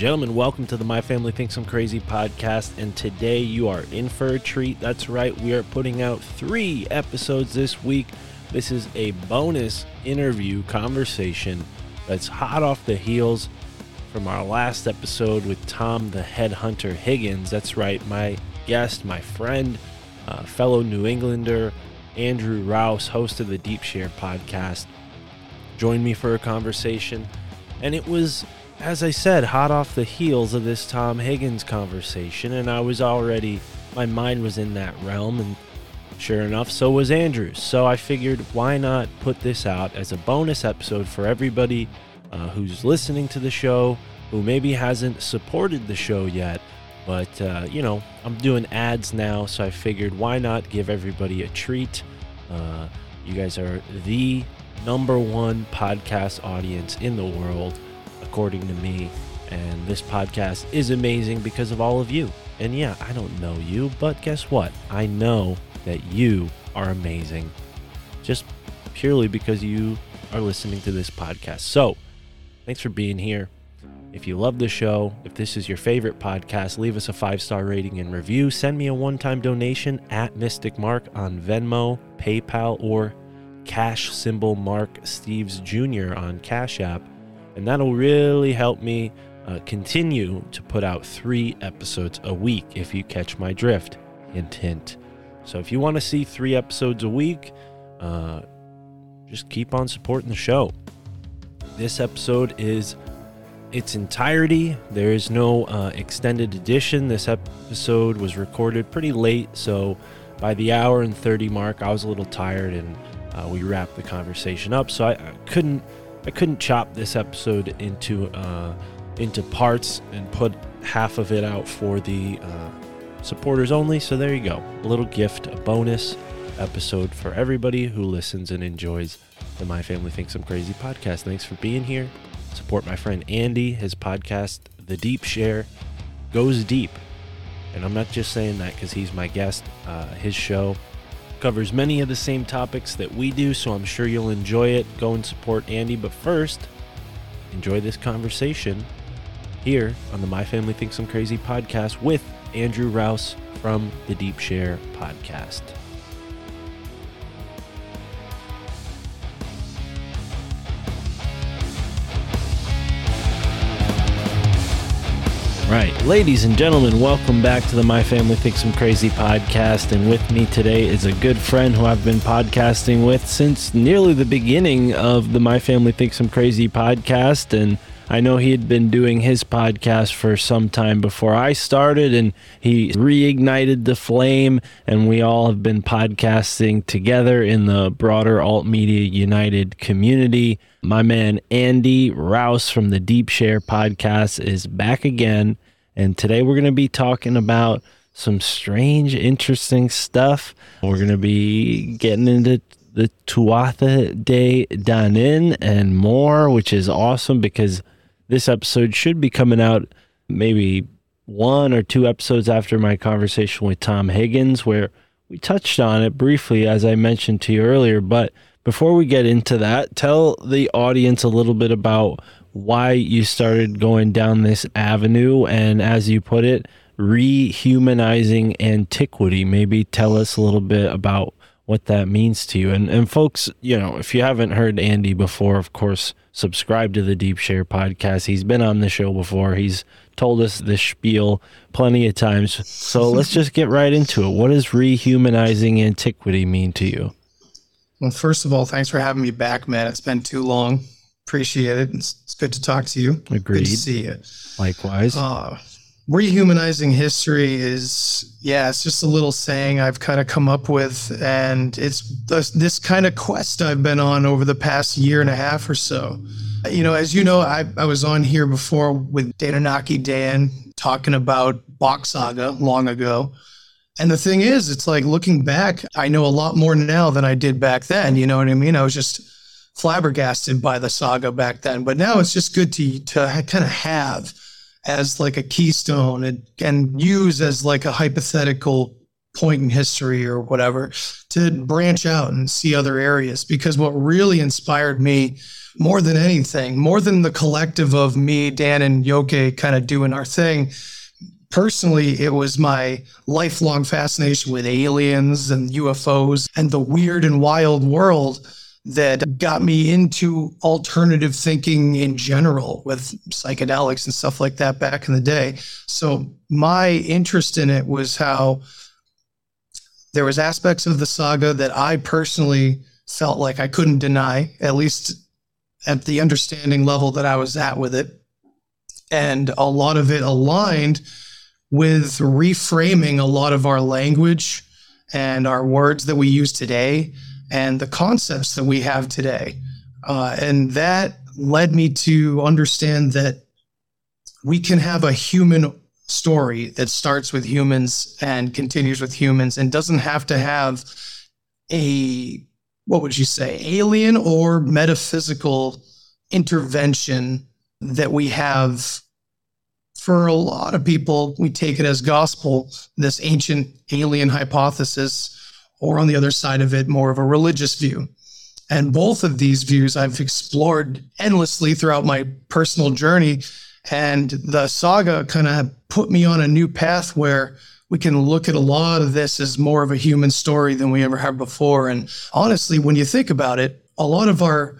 Gentlemen, welcome to the My Family Thinks I'm Crazy podcast. And today you are in for a treat. That's right, we are putting out three episodes this week. This is a bonus interview conversation that's hot off the heels from our last episode with Tom the Headhunter Higgins. That's right, my guest, my friend, uh, fellow New Englander, Andrew Rouse, host of the Deep Share podcast, joined me for a conversation. And it was, as I said, hot off the heels of this Tom Higgins conversation. And I was already, my mind was in that realm. And sure enough, so was Andrew's. So I figured, why not put this out as a bonus episode for everybody uh, who's listening to the show, who maybe hasn't supported the show yet. But, uh, you know, I'm doing ads now, so I figured why not give everybody a treat? Uh, you guys are the number one podcast audience in the world, according to me. And this podcast is amazing because of all of you. And yeah, I don't know you, but guess what? I know that you are amazing just purely because you are listening to this podcast. So, thanks for being here. If you love the show, if this is your favorite podcast, leave us a five star rating and review. Send me a one time donation at Mystic Mark on Venmo, PayPal, or cash symbol Mark Steves Jr. on Cash App. And that'll really help me uh, continue to put out three episodes a week if you catch my drift. Hint, hint. So if you want to see three episodes a week, uh, just keep on supporting the show. This episode is its entirety. There is no uh, extended edition. This episode was recorded pretty late, so by the hour and 30 mark, I was a little tired, and uh, we wrapped the conversation up. So I, I couldn't, I couldn't chop this episode into uh, into parts and put half of it out for the uh, supporters only. So there you go, a little gift, a bonus episode for everybody who listens and enjoys the My Family Thinks I'm Crazy podcast. Thanks for being here. Support my friend Andy. His podcast, The Deep Share, goes deep. And I'm not just saying that because he's my guest. Uh, his show covers many of the same topics that we do, so I'm sure you'll enjoy it. Go and support Andy. But first, enjoy this conversation here on the My Family Thinks I'm Crazy podcast with Andrew Rouse from the Deep Share podcast. Right. Ladies and gentlemen, welcome back to the My Family Thinks I'm Crazy podcast. And with me today is a good friend who I've been podcasting with since nearly the beginning of the My Family Thinks I'm Crazy podcast. And I know he had been doing his podcast for some time before I started, and he reignited the flame. And we all have been podcasting together in the broader Alt Media United community. My man Andy Rouse from the Deep Share podcast is back again. And today we're going to be talking about some strange, interesting stuff. We're going to be getting into the Tuatha De Danann and more, which is awesome because this episode should be coming out maybe one or two episodes after my conversation with Tom Higgins, where we touched on it briefly, as I mentioned to you earlier. But before we get into that, tell the audience a little bit about why you started going down this avenue and, as you put it, rehumanizing antiquity. Maybe tell us a little bit about what that means to you. And and folks, you know, if you haven't heard Andy before, of course, subscribe to the Deep Share podcast. He's been on the show before. He's told us this spiel plenty of times. So let's just get right into it. What does rehumanizing antiquity mean to you? Well, first of all, thanks for having me back, man. It's been too long. Appreciate it. It's, it's good to talk to you. Agreed. Good to see you. Likewise. Uh, rehumanizing history is, yeah, it's just a little saying I've kind of come up with. And it's this, this kind of quest I've been on over the past year and a half or so. You know, as you know, I, I was on here before with Dananaki Dan talking about Bach Saga long ago. And the thing is, it's like looking back, I know a lot more now than I did back then. You know what I mean? I was just flabbergasted by the saga back then. But now it's just good to to kind of have as like a keystone and, and use as like a hypothetical point in history or whatever to branch out and see other areas. Because what really inspired me more than anything, more than the collective of me, Dan, and Yoke kind of doing our thing, personally, it was my lifelong fascination with aliens and UFOs and the weird and wild world that got me into alternative thinking in general with psychedelics and stuff like that back in the day. So my interest in it was how there was aspects of the saga that I personally felt like I couldn't deny, at least at the understanding level that I was at with it. And a lot of it aligned with reframing a lot of our language and our words that we use today and the concepts that we have today. Uh, and that led me to understand that we can have a human story that starts with humans and continues with humans and doesn't have to have a, what would you say, alien or metaphysical intervention that we have for a lot of people, we take it as gospel, this ancient alien hypothesis, or on the other side of it, more of a religious view. And both of these views I've explored endlessly throughout my personal journey. And the saga kind of put me on a new path where we can look at a lot of this as more of a human story than we ever have before. And honestly, when you think about it, a lot of our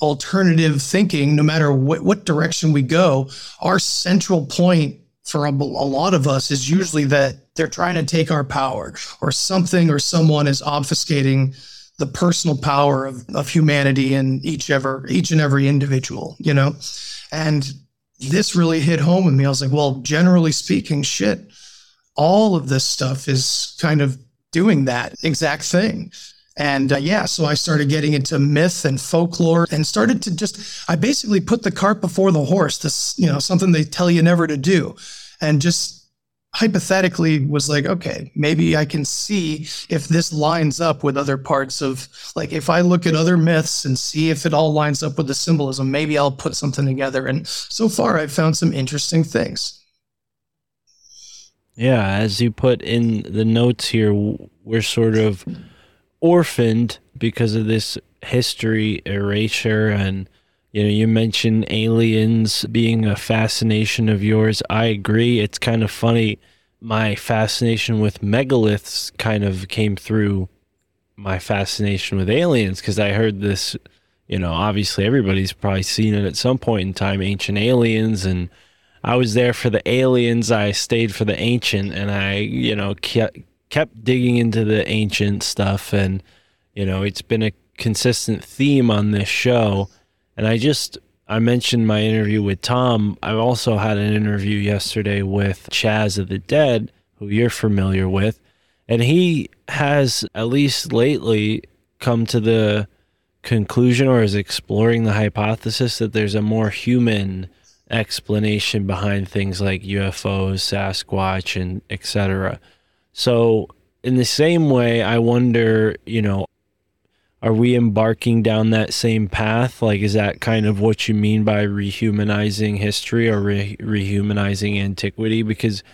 alternative thinking, no matter what, what direction we go, our central point for a, a lot of us is usually that they're trying to take our power or something or someone is obfuscating the personal power of, of humanity in each ever each and every individual, you know? And this really hit home with me. I was like, well, generally speaking, shit, all of this stuff is kind of doing that exact thing. And uh, yeah, so I started getting into myth and folklore and started to just, I basically put the cart before the horse, this, you know, something they tell you never to do. And just hypothetically was like, okay, maybe I can see if this lines up with other parts of, like, if I look at other myths and see if it all lines up with the symbolism, maybe I'll put something together. And so far, I've found some interesting things. Yeah, as you put in the notes here, we're sort of orphaned because of this history erasure and you know you mentioned aliens being a fascination of yours. I agree. It's kind of funny. My fascination with megaliths kind of came through my fascination with aliens because i heard this you know obviously everybody's probably seen it at some point in time ancient aliens and i was there for the aliens. I stayed for the ancient and i you know kept kept digging into the ancient stuff and you know it's been a consistent theme on this show and i just i mentioned my interview with tom. I've also had an interview yesterday with chaz of the dead who you're familiar with. And he has at least lately come to the conclusion or is exploring the hypothesis that there's a more human explanation behind things like ufos sasquatch and etc so, in the same way, I wonder, you know, are we embarking down that same path? Like, is that kind of what you mean by rehumanizing history or re- rehumanizing antiquity? Because,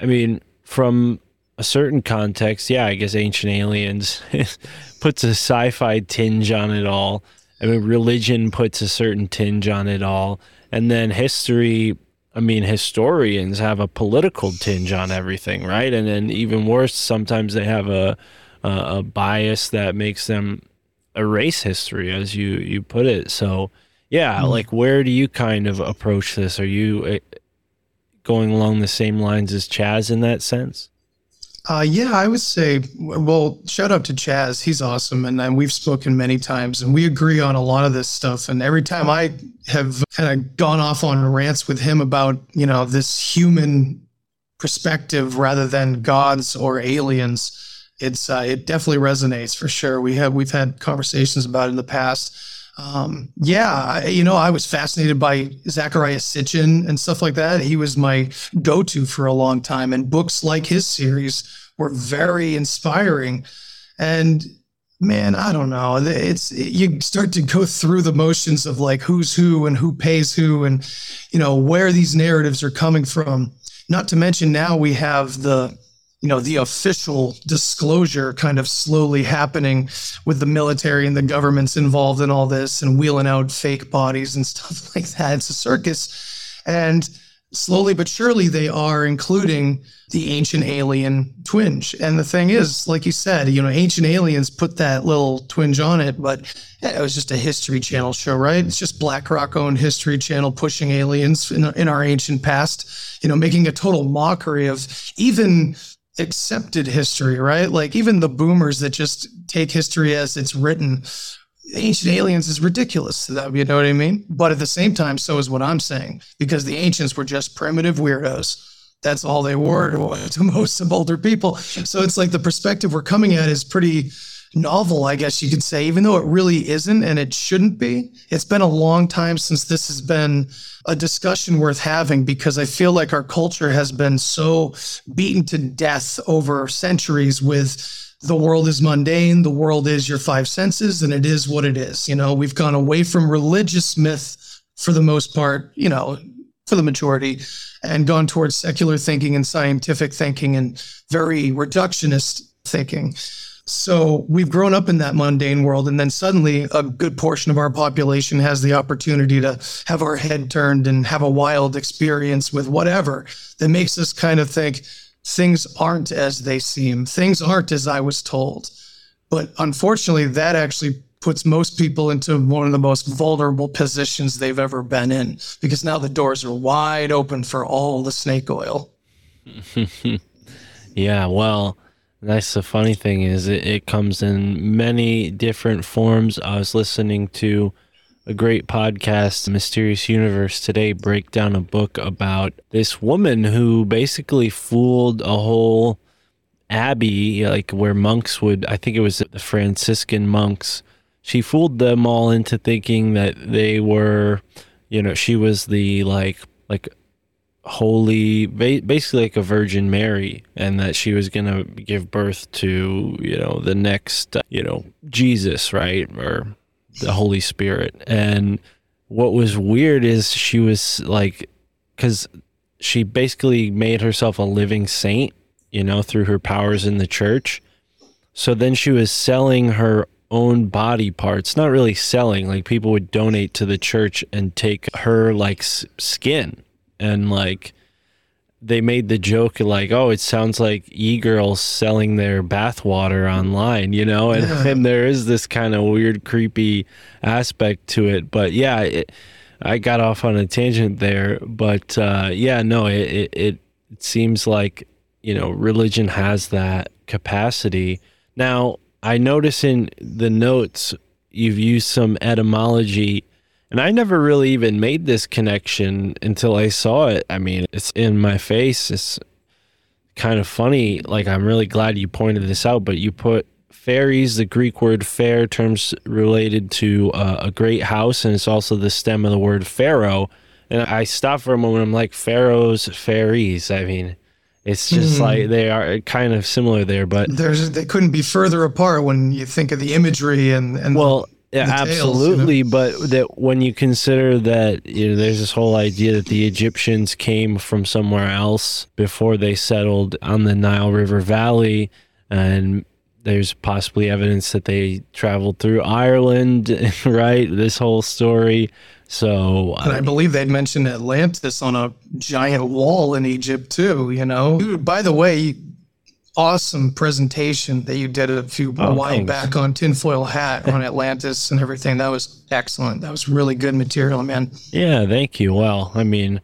I mean, from a certain context, yeah, I guess Ancient Aliens puts a sci fi tinge on it all. I mean, religion puts a certain tinge on it all. And then history, I mean, historians have a political tinge on everything, right? And then even worse, sometimes they have a, a, a bias that makes them erase history, as you, you put it. So, yeah, like where do you kind of approach this? Are you uh, going along the same lines as Chaz in that sense? Uh, yeah, I would say, well, shout out to Chaz. He's awesome. And, and we've spoken many times and we agree on a lot of this stuff. And every time I have kind of gone off on rants with him about, you know, this human perspective rather than gods or aliens, it's, uh, it definitely resonates for sure. We have, we've had conversations about it in the past. Um, yeah, I- you know, I was fascinated by Zecharia Sitchin and stuff like that. He was my go-to for a long time, and books like his series were very inspiring. And man, I don't know. It's you start to go through the motions of like who's who and who pays who, and you know where these narratives are coming from. Not to mention now we have the you know the official disclosure kind of slowly happening with the military and the governments involved in all this and wheeling out fake bodies and stuff like that. It's a circus. And slowly but surely they are including the ancient alien twinge. And the thing is like you said you know ancient aliens put that little twinge on it but it was just a history channel show right? It's just blackrock owned history channel pushing aliens in, in our ancient past you know making a total mockery of even accepted history, right? Like even the boomers that just take history as it's written, ancient aliens is ridiculous to them, you know what I mean? But at the same time, so is what I'm saying, because the ancients were just primitive weirdos. That's all they were to, to most of older people. So it's like the perspective we're coming at is pretty novel, I guess you could say, even though it really isn't and it shouldn't be. It's been a long time since this has been a discussion worth having because I feel like our culture has been so beaten to death over centuries with the world is mundane, the world is your five senses, and it is what it is. You know, we've gone away from religious myth for the most part, you know, for the majority, and gone towards secular thinking and scientific thinking and very reductionist thinking. So we've grown up in that mundane world, and then suddenly a good portion of our population has the opportunity to have our head turned and have a wild experience with whatever that makes us kind of think things aren't as they seem, things aren't as I was told. But unfortunately, that actually puts most people into one of the most vulnerable positions they've ever been in because now the doors are wide open for all the snake oil. Yeah, well, that's the funny thing is it, it comes in many different forms. I was listening to a great podcast, Mysterious Universe, today break down a book about this woman who basically fooled a whole abbey, like where monks would, I think it was the Franciscan monks. She fooled them all into thinking that they were, you know, she was the like, like holy basically like a virgin mary and that she was going to give birth to you know the next you know jesus right or the holy spirit. And what was weird is she was like cuz she basically made herself a living saint you know through her powers in the church. So then she was selling her own body parts not really selling like people would donate to the church and take her like skin and like they made the joke like, oh, it sounds like e-girls selling their bathwater online, you know, and, and there is this kind of weird, creepy aspect to it. But yeah, it, I got off on a tangent there, but uh, yeah, no, it it it seems like you know religion has that capacity. Now I notice in the notes you've used some etymology and I never really even made this connection until I saw it. I mean, it's in my face. It's kind of funny. Like, I'm really glad you pointed this out, but you put fairies, the Greek word fair, terms related to uh, a great house, and it's also the stem of the word pharaoh. And I stopped for a moment. I'm like, pharaohs, fairies. I mean, It's just Hmm. like they are kind of similar there, but There's they couldn't be further apart when you think of the imagery and and well, yeah, the tales, you know? absolutely. But that when you consider that you know, there's this whole idea that the Egyptians came from somewhere else before they settled on the Nile River Valley, and there's possibly evidence that they traveled through Ireland, right? This whole story. So And I uh, believe they'd mentioned Atlantis on a giant wall in Egypt too. You know. By the way, awesome presentation that you did a few a Oh, while thanks. back on tinfoil hat on Atlantis and everything. That was excellent. That was really good material, man. Yeah, thank you. Well, I mean,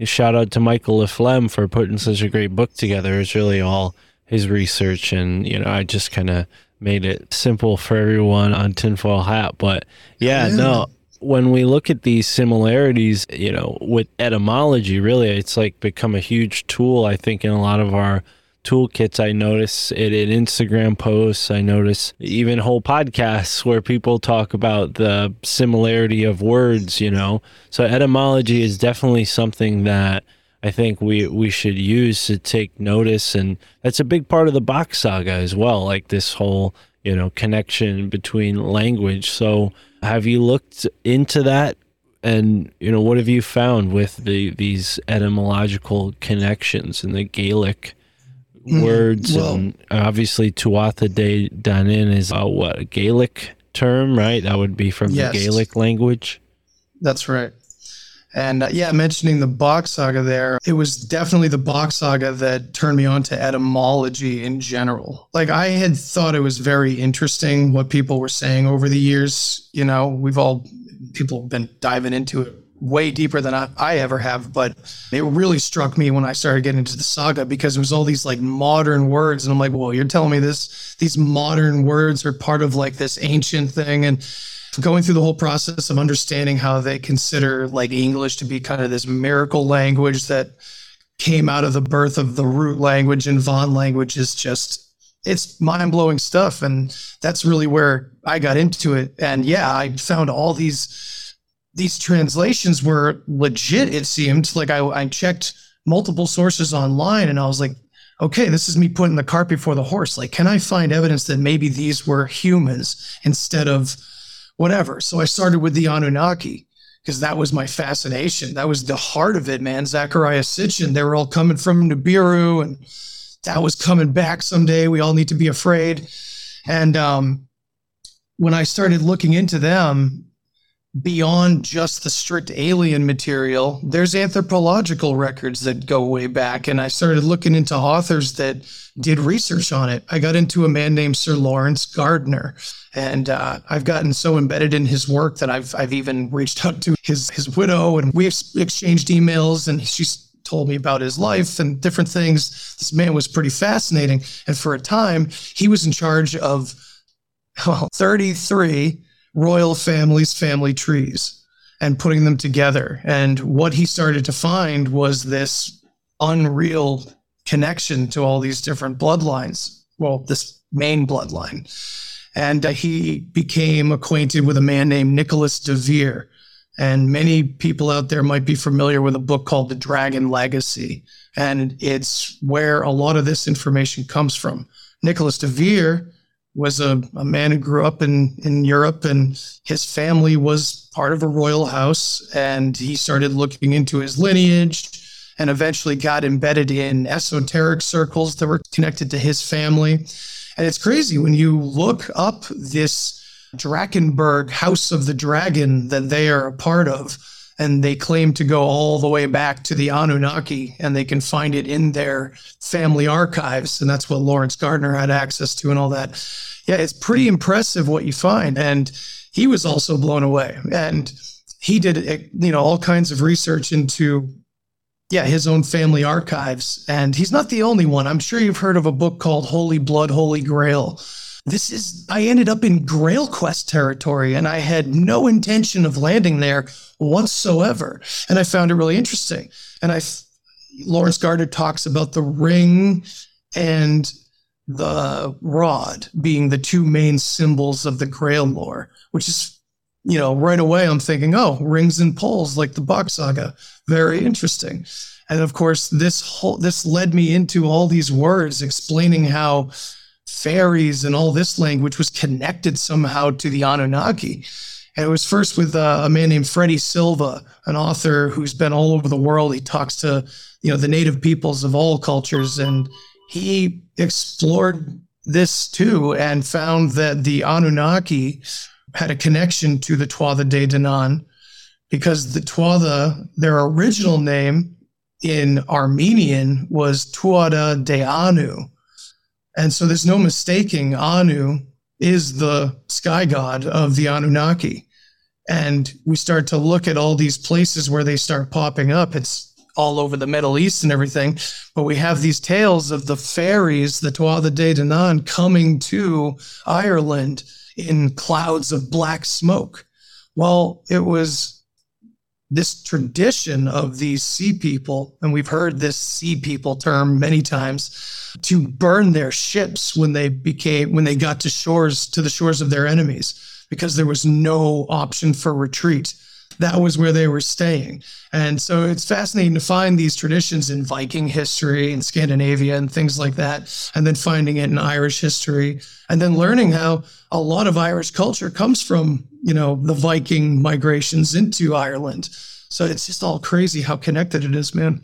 shout out to Michael Laflemme for putting such a great book together. It's really all his research, and you know, I just kind of made it simple for everyone on tinfoil hat. But yeah, Yeah. no. When we look at these similarities, you know, with etymology, really, it's like become a huge tool. I think in a lot of our toolkits. I notice it in Instagram posts. I notice even whole podcasts where people talk about the similarity of words, you know. So etymology is definitely something that I think we we should use to take notice and that's a big part of the Bach saga as well, like this whole, you know, connection between language. So have you looked into that and you know what have you found with the these etymological connections in the Gaelic words well- and obviously Tuatha De Danann is a what a Gaelic term, right? That would be from Yes. the Gaelic language. That's right. And uh, yeah, mentioning the Bach saga there, it was definitely the Bach saga that turned me on to etymology in general. Like I had thought it was very interesting what people were saying over the years. You know, we've all people have been diving into it way deeper than I, I ever have, but it really struck me when I started getting into the saga because it was all these like modern words, and I'm like, well, you're telling me this these modern words are part of like this ancient thing, and going through the whole process of understanding how they consider like English to be kind of this miracle language that came out of the birth of the root language and Von language is just it's mind-blowing stuff and that's really where I got into it. And yeah I found all these these translations were legit it seemed like I, I checked multiple sources online and I was like okay this is me putting the cart before the horse like can I find evidence that maybe these were humans instead of whatever. So I started with the Anunnaki because that was my fascination. That was the heart of it, man. Zecharia Sitchin, they were all coming from Nibiru and that was coming back someday. We all need to be afraid. And um, when I started looking into them, beyond just the strict alien material, there's anthropological records that go way back. And I started looking into authors that did research on it. I got into a man named Sir Lawrence Gardner, and uh, I've gotten so embedded in his work that I've I've even reached out to his his widow, and we've exchanged emails, and she's told me about his life and different things. This man was pretty fascinating, and for a time, he was in charge of well, 33 royal families' family trees and putting them together. And what he started to find was this unreal connection to all these different bloodlines. Well, this main bloodline. And uh, he became acquainted with a man named Nicholas de Vere. And many people out there might be familiar with a book called The Dragon Legacy. And it's where a lot of this information comes from. Nicholas de Vere was a, a man who grew up in, in Europe and his family was part of a royal house. And he started looking into his lineage and eventually got embedded in esoteric circles that were connected to his family. And it's crazy when you look up this Drakenberg House of the Dragon that they are a part of, and they claim to go all the way back to the Anunnaki, and they can find it in their family archives. And that's what Lawrence Gardner had access to, and all that. Yeah, it's pretty impressive what you find. And he was also blown away. And he did, eh, you know, all kinds of research into yeah, his own family archives. And he's not the only one. I'm sure you've heard of a book called Holy Blood, Holy Grail. This is, I ended up in Grail Quest territory and I had no intention of landing there whatsoever. And I found it really interesting. And I, Lawrence Gardner talks about the ring and the rod being the two main symbols of the Grail lore, which is, you know, right away I'm thinking, oh, rings and poles like the Bach saga. Very interesting. And of course, this whole this led me into all these words explaining how fairies and all this language was connected somehow to the Anunnaki. And it was first with uh, a man named Freddie Silva, an author who's been all over the world. He talks to you know the native peoples of all cultures, and he explored this too and found that the Anunnaki had a connection to the Tuatha De Danann because the Tuatha, their original name in Armenian was Tuatha De Anu. And so there's no mistaking Anu is the sky god of the Anunnaki. And we start to look at all these places where they start popping up. It's all over the Middle East and everything. But we have these tales of the fairies, the Tuatha De Danann, coming to Ireland in clouds of black smoke. Well, it was this tradition of these sea people, and we've heard this sea people term many times, to burn their ships when they became when they got to shores to the shores of their enemies, because there was no option for retreat. That was where they were staying. And so it's fascinating to find these traditions in Viking history and Scandinavia and things like that, and then finding it in Irish history, and then learning how a lot of Irish culture comes from, you know, the Viking migrations into Ireland. So it's just all crazy how connected it is, man.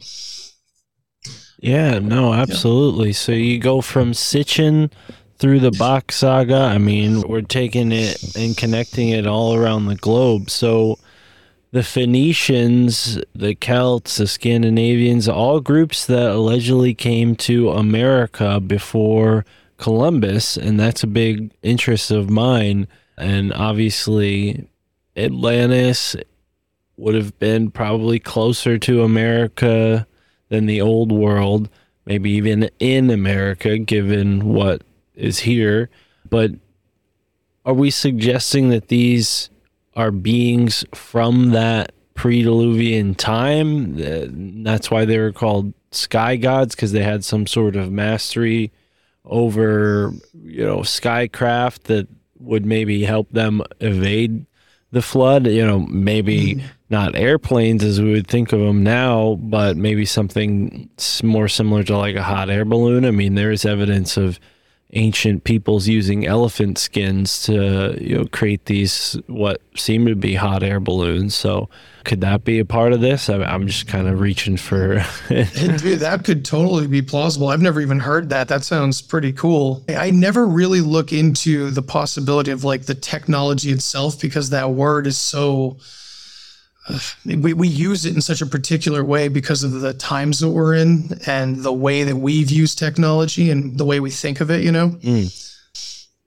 Yeah, no, absolutely. So you go from Sitchin through the Bach saga. I mean, we're taking it and connecting it all around the globe. So the Phoenicians, the Celts, the Scandinavians, all groups that allegedly came to America before Columbus, and that's a big interest of mine. And obviously, Atlantis would have been probably closer to America than the old world, maybe even in America, given what is here. But are we suggesting that these are beings from that pre-diluvian time Uh, that's why they were called sky gods because they had some sort of mastery over you know skycraft that would maybe help them evade the flood you know maybe mm-hmm. not airplanes as we would think of them now but maybe something more similar to like a hot air balloon. I mean there is evidence of ancient peoples using elephant skins to you know create these what seem to be hot air balloons. So could that be a part of this I- i'm just kind of reaching for Dude, that could totally be plausible. I've never even heard that. That sounds pretty cool. I never really look into the possibility of like the technology itself because that word is so. uh, we, we use it in such a particular way because of the times that we're in and the way that we've used technology and the way we think of it, you know? Mm.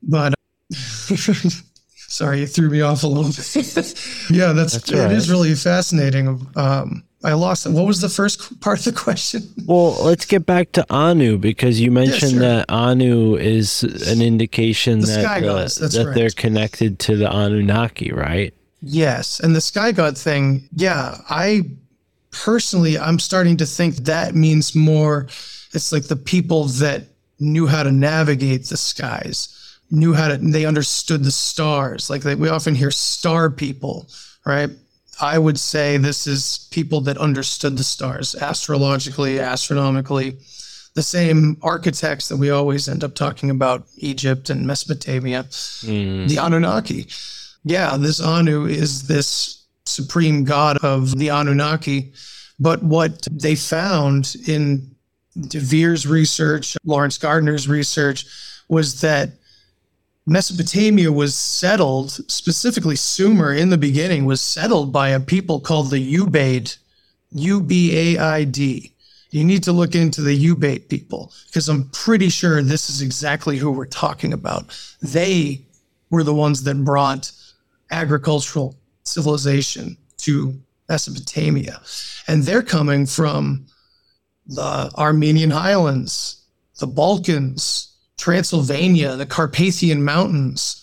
But sorry, you threw me off a little bit. yeah, that's, That's it right. is really fascinating. Um, I lost it. What was the first part of the question? well let's get back to anu because you mentioned sure. that anu is an indication The that uh, gods, that's that they're connected to the anunnaki right Yes, and the sky god thing, yeah, I personally I'm starting to think that means more it's like the people that knew how to navigate the skies, knew how to they understood the stars. Like they, we often hear star people, right? I would say this is people that understood the stars astrologically, astronomically. The same architects that we always end up talking about, Egypt and Mesopotamia Mm. the Anunnaki. Yeah, this Anu is this supreme god of the Anunnaki. But what they found in De Vere's research, Lawrence Gardner's research, was that Mesopotamia was settled, specifically Sumer in the beginning, was settled by a people called the Ubaid, U B A I D. You need to look into the Ubaid people because I'm pretty sure this is exactly who we're talking about. They were the ones that brought agricultural civilization to Mesopotamia. And they're coming from the Armenian highlands, the Balkans, Transylvania, the Carpathian Mountains.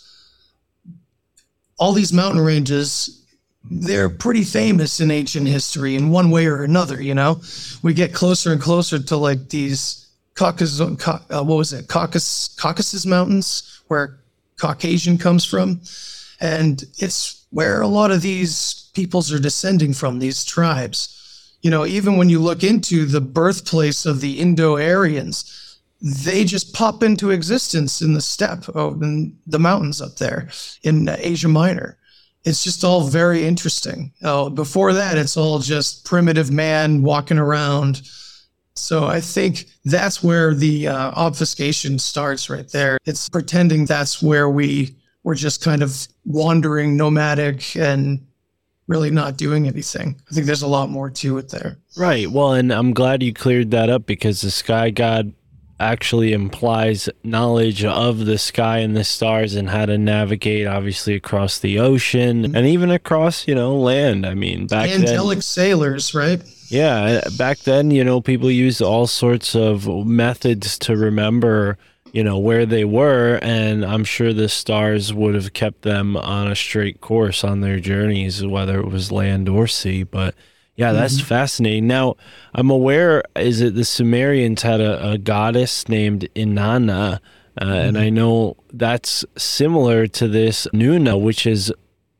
All these mountain ranges, they're pretty famous in ancient history in one way or another, you know? We get closer and closer to like these Caucasus, Cau- uh, what was it? Caucasus, Caucasus Mountains, where Caucasian comes from. And it's where a lot of these peoples are descending from, these tribes. you know, even when you look into the birthplace of the Indo Aryans, they just pop into existence in the steppe of in the mountains up there in Asia Minor. It's just all very interesting. Oh, before that, it's all just primitive man walking around. So I think that's where the uh, obfuscation starts right there. It's pretending that's where we were just kind of wandering nomadic and really not doing anything. I think there's a lot more to it there. Right. Well, and I'm glad you cleared that up because the sky god actually implies knowledge of the sky and the stars and how to navigate obviously across the ocean mm-hmm. and even across, you know, land. I mean, back Angelic then sailors, right? Yeah, uh, back then, you know, people used all sorts of methods to remember, you know, where they were and I'm sure the stars would have kept them on a straight course on their journeys whether it was land or sea, but yeah, that's mm-hmm. fascinating. Now, I'm aware is it the Sumerians had a, a goddess named Inanna, uh, and mm-hmm. I know that's similar to this Nuna, which is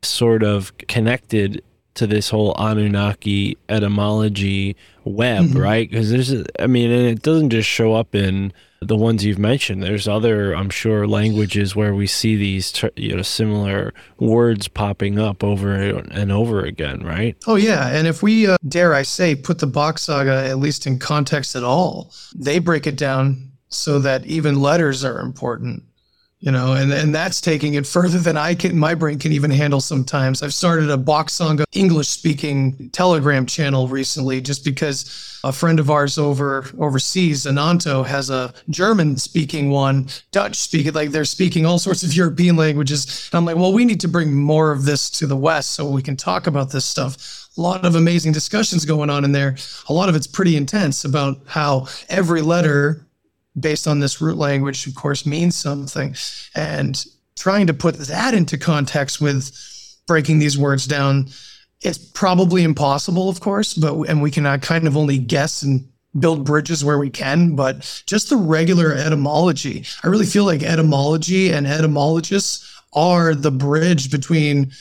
sort of connected to this whole Anunnaki etymology web, mm-hmm. right? Because there's, I mean, and it doesn't just show up in the ones you've mentioned. There's other, I'm sure, languages where we see these, you know, similar words popping up over and over again, right? Oh yeah, and if we uh, dare I say put the Bach saga at least in context at all, they break it down so that even letters are important. You know, and, and that's taking it further than I can my brain can even handle sometimes. I've started a Bach saga English speaking telegram channel recently just because a friend of ours over overseas, Ananto, has a German speaking one, Dutch speaking, like they're speaking all sorts of European languages. And I'm like, well, we need to bring more of this to the West so we can talk about this stuff. A lot of amazing discussions going on in there. A lot of it's pretty intense about how every letter based on this root language, of course, means something. And trying to put that into context with breaking these words down, it's probably impossible, of course, but and we can uh, kind of only guess and build bridges where we can. But just the regular etymology, I really feel like etymology and etymologists are the bridge between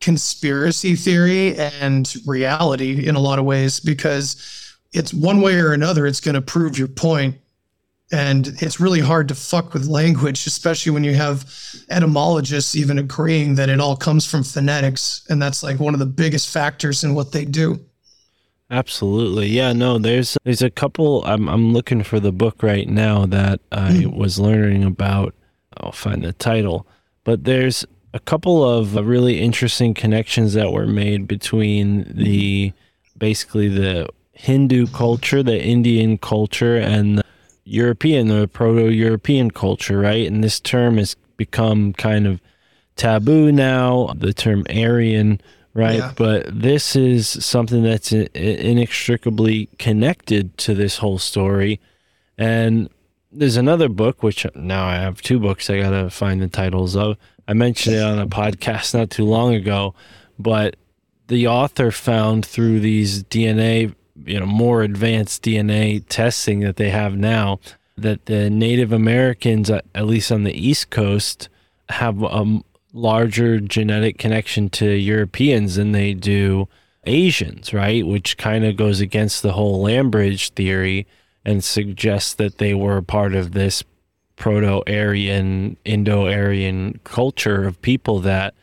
conspiracy theory and reality in a lot of ways because it's one way or another it's going to prove your point and it's really hard to fuck with language, especially when you have etymologists even agreeing that it all comes from phonetics. And that's like one of the biggest factors in what they do. Absolutely. Yeah, no, there's there's a couple I'm I'm looking for the book right now that I hmm. was learning about. I'll find the title. But there's a couple of really interesting connections that were made between the basically the Hindu culture, the Indian culture and European, the proto-European culture, right? And this term has become kind of taboo now, the term Aryan, right? Yeah. But this is something that's inextricably connected to this whole story. And there's another book, which now I have two books I got to find the titles of. I mentioned it on a podcast not too long ago, but the author found through these DNA, you know, more advanced DNA testing that they have now, that the Native Americans, at least on the East Coast, have a larger genetic connection to Europeans than they do Asians, right? Which kind of goes against the whole land bridge theory and suggests that they were part of this proto-Aryan, Indo-Aryan culture of people that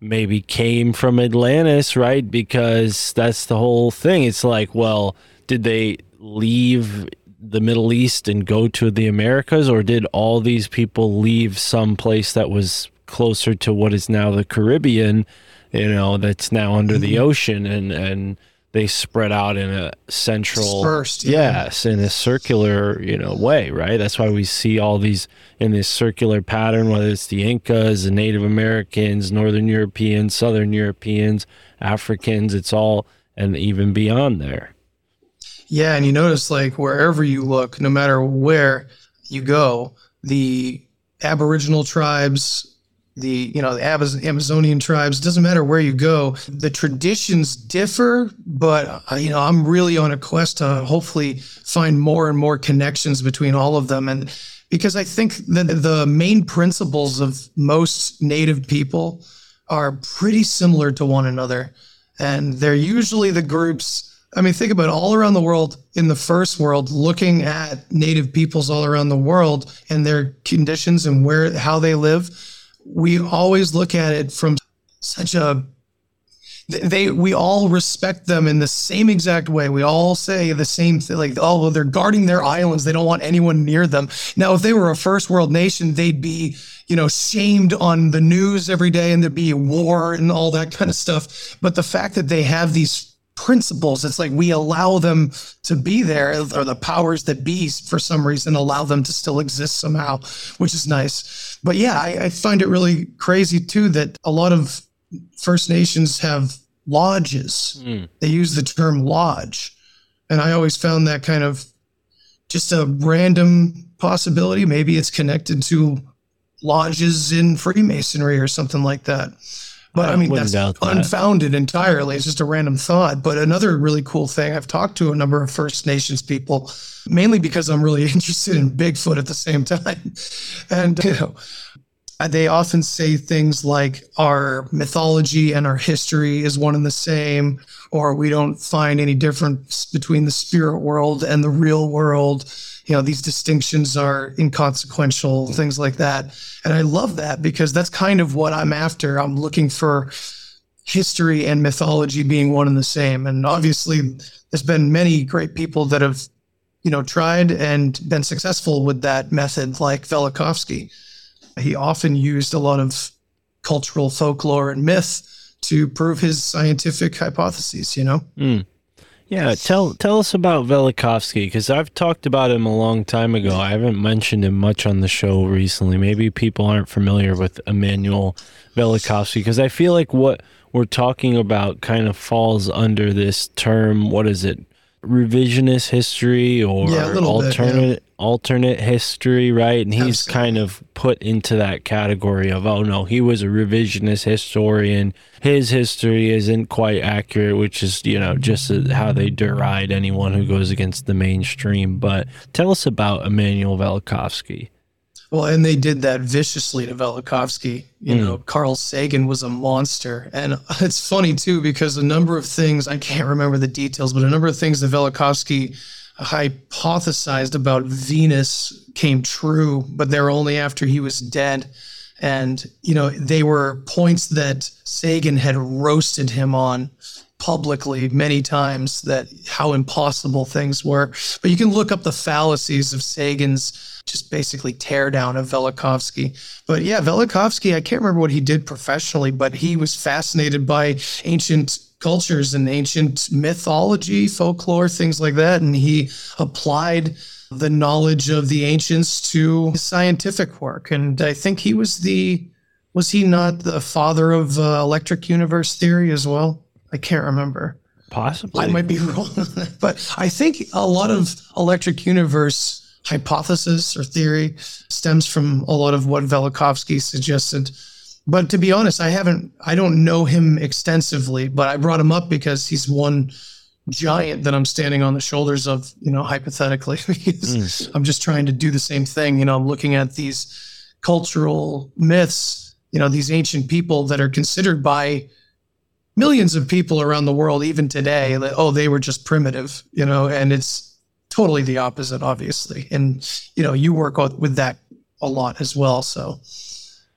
maybe came from Atlantis, right? Because that's the whole thing. It's like, well, did they leave the Middle East and go to the Americas, or did all these people leave some place that was closer to what is now the Caribbean, you know, that's now under the mm-hmm. ocean and and they spread out in a central Dispersed, yeah. yes in a circular you know way right that's why we see all these in this circular pattern whether it's the incas the native americans northern europeans southern europeans africans it's all and even beyond there Yeah. And you notice, like, wherever you look, no matter where you go, the Aboriginal tribes, the you know the Amazonian tribes doesn't matter where you go the traditions differ but uh, you know I'm really on a quest to hopefully find more and more connections between all of them and because I think that the main principles of most native people are pretty similar to one another and they're usually the groups I mean, think about it, all around the world in the first world, looking at native peoples all around the world and their conditions and where how they live. We always look at it from such a they we all respect them in the same exact way. We all say the same thing, like, oh, well, they're guarding their islands. They don't want anyone near them. Now, if they were a first world nation, they'd be, you know, shamed on the news every day and there'd be war and all that kind of stuff. But the fact that they have these principles, it's like we allow them to be there, or the powers that be, for some reason, allow them to still exist somehow, which is nice. But yeah, I, I find it really crazy too that a lot of First Nations have lodges. Hmm. They use the term lodge. And I always found that kind of just a random possibility. Maybe it's connected to lodges in Freemasonry or something like that. But I, I mean, that's doubt that. unfounded entirely. It's just a random thought. But another really cool thing, I've talked to a number of First Nations people, mainly because I'm really interested in Bigfoot at the same time. And, you know, they often say things like our mythology and our history is one and the same, or we don't find any difference between the spirit world and the real world. You know, these distinctions are inconsequential, things like that. And I love that because that's kind of what I'm after. I'm looking for history and mythology being one and the same. And obviously, there's been many great people that have, you know, tried and been successful with that method, like Velikovsky he often used a lot of cultural folklore and myth to prove his scientific hypotheses, you know? Hmm. Yeah, tell tell us about Velikovsky because I've talked about him a long time ago. I haven't mentioned him much on the show recently. Maybe people aren't familiar with Emmanuel Velikovsky because I feel like what we're talking about kind of falls under this term. What is it? Revisionist history or Yeah, a little bit, yeah. alternate alternate history, right? And he's Absolutely. kind of put into that category of oh no, he was a revisionist historian. His history isn't quite accurate, which is you know just how they deride anyone who goes against the mainstream. But tell us about Emmanuel Velikovsky. Well, and they did that viciously to Velikovsky. You hmm. know, Carl Sagan was a monster. And it's funny too, because a number of things, I can't remember the details, but a number of things that Velikovsky hypothesized about Venus came true, but they were only after he was dead. And, you know, they were points that Sagan had roasted him on publicly many times that how impossible things were. But you can look up the fallacies of Sagan's just basically tear down of Velikovsky. But yeah, Velikovsky, I can't remember what he did professionally, but he was fascinated by ancient cultures and ancient mythology, folklore, things like that. And he applied the knowledge of the ancients to scientific work. And I think he was the, was he not the father of uh, electric universe theory as well? I can't remember. Possibly. I might be wrong, on that. but I think a lot of electric universe hypothesis or theory stems from a lot of what Velikovsky suggested. But to be honest, I haven't, I don't know him extensively, but I brought him up because he's one giant that I'm standing on the shoulders of, you know, hypothetically. because hmm. I'm just trying to do the same thing. You know, I'm looking at these cultural myths, you know, these ancient people that are considered by millions of people around the world, even today, that, oh, they were just primitive, you know, and it's totally the opposite, obviously. And, you know, you work with that a lot as well. So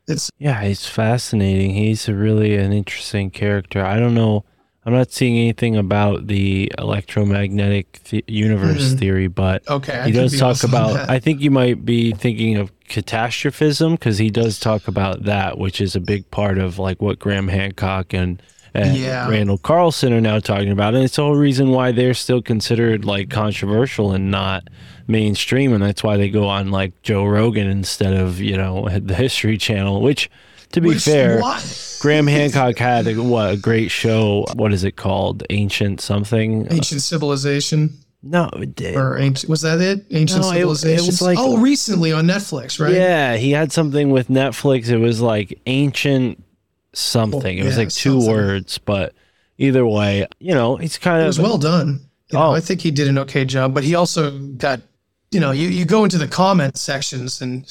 it's, Yeah, he's fascinating. He's a really an interesting character. I don't know. I'm not seeing anything about the electromagnetic th- universe mm-hmm. theory, but okay. I he does talk about. I think you might be thinking of catastrophism because he does talk about that, which is a big part of like what Graham Hancock and. And Yeah. Randall Carlson are now talking about, and it's the whole reason why they're still considered like controversial and not mainstream, and that's why they go on like Joe Rogan instead of you know the History Channel. Which, to be Which- fair, why? Graham Hancock had a, what a great show. What is it called? Ancient something? ancient civilization no, it did. or ancient, was that it? Ancient No, it- it was civilization. like- oh, recently on Netflix, right? Yeah, he had something with Netflix. It was like ancient something. it was yeah, like two something. words, but either way, you know, he's kind It was of well done. You know, Oh. I think he did an okay job, but he also got, you know, you, you go into the comment sections and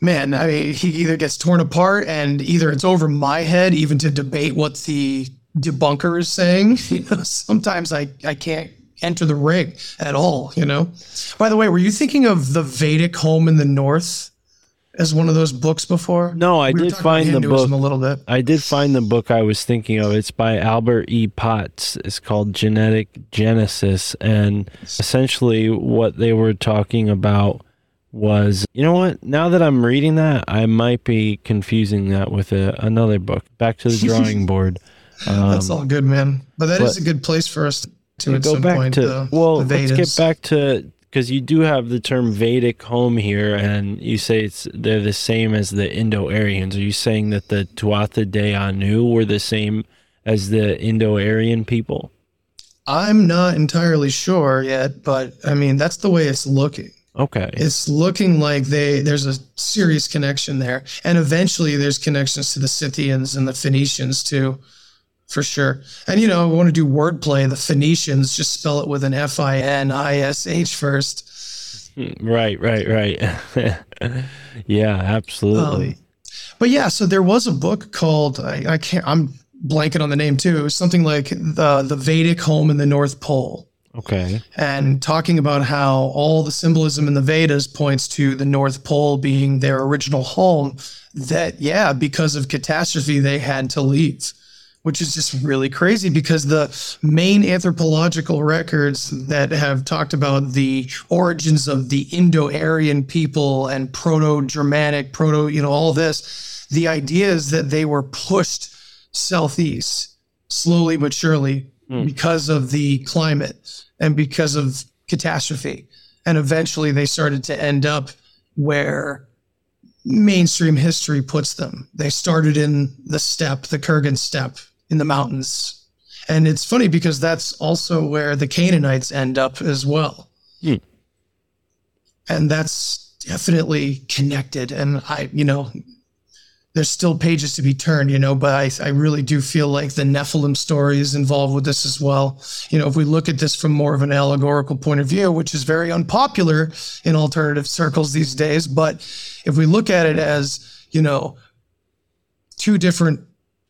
man, I mean, he either gets torn apart and either it's over my head even to debate what the debunker is saying. You know, sometimes I, I can't enter the ring at all, you know? By the way, were you thinking of the Vedic home in the north as one of those books before? No, I We did find the book. a little bit. I did find the book I was thinking of. It's by Albert E. Potts. It's called Genetic Genesis. And essentially, what they were talking about was you know what? Now that I'm reading that, I might be confusing that with a, another book. Back to the drawing board. Um, That's all good, man. But that is but- a good place for us to at go some back point. to the, well the let's get back to because you do have the term vedic home here and you say it's they're the same as the indo-aryans. Are you saying that the tuatha de anu were the same as the indo-aryan people? I'm not entirely sure yet, but I mean that's the way it's looking. okay. It's looking like they there's a serious connection there, and eventually there's connections to the Scythians and the Phoenicians too, for sure. And you know, I want to do wordplay. The Phoenicians just spell it with an F I N I S H first. right right right yeah absolutely Um, But yeah, so there was a book called I, I can't I'm blanking on the name too. It was something like the the Vedic home in the North Pole. okay and talking about how all the symbolism in the Vedas points to the North Pole being their original home. That, yeah, because of catastrophe, they had to leave, which is just really crazy because the main anthropological records that have talked about the origins of the Indo Aryan people and Proto Germanic, Proto, you know, all this, the idea is that they were pushed southeast slowly but surely hmm. because of the climate and because of catastrophe. And eventually they started to end up where mainstream history puts them. They started in the steppe, the Kurgan steppe in the mountains. And it's funny because that's also where the Canaanites end up as well. Hmm. And that's definitely connected. And I, you know, there's still pages to be turned, you know, but I, I really do feel like the Nephilim story is involved with this as well. You know, if we look at this from more of an allegorical point of view, which is very unpopular in alternative circles these days, but if we look at it as, you know, two different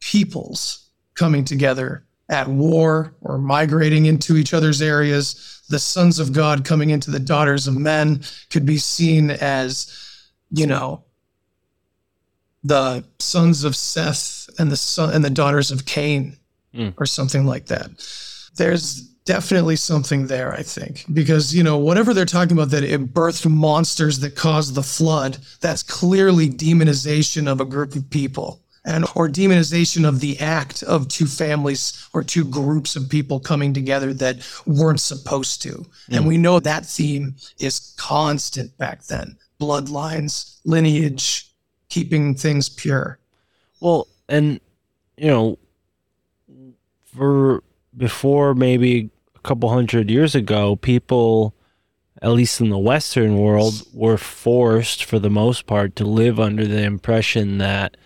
peoples coming together at war or migrating into each other's areas, the sons of God coming into the daughters of men could be seen as, you know, the sons of Seth and the son and the daughters of Cain, Mm. or something like that. There's definitely something there, I think, because you know whatever they're talking about that it birthed monsters that caused the flood. That's clearly demonization of a group of people. And or demonization of the act of two families or two groups of people coming together that weren't supposed to. And hmm. we know that theme is constant back then. Bloodlines, lineage, keeping things pure. Well, and you know, for before maybe a couple hundred years ago, people, at least in the Western world, were forced, for the most part, to live under the impression that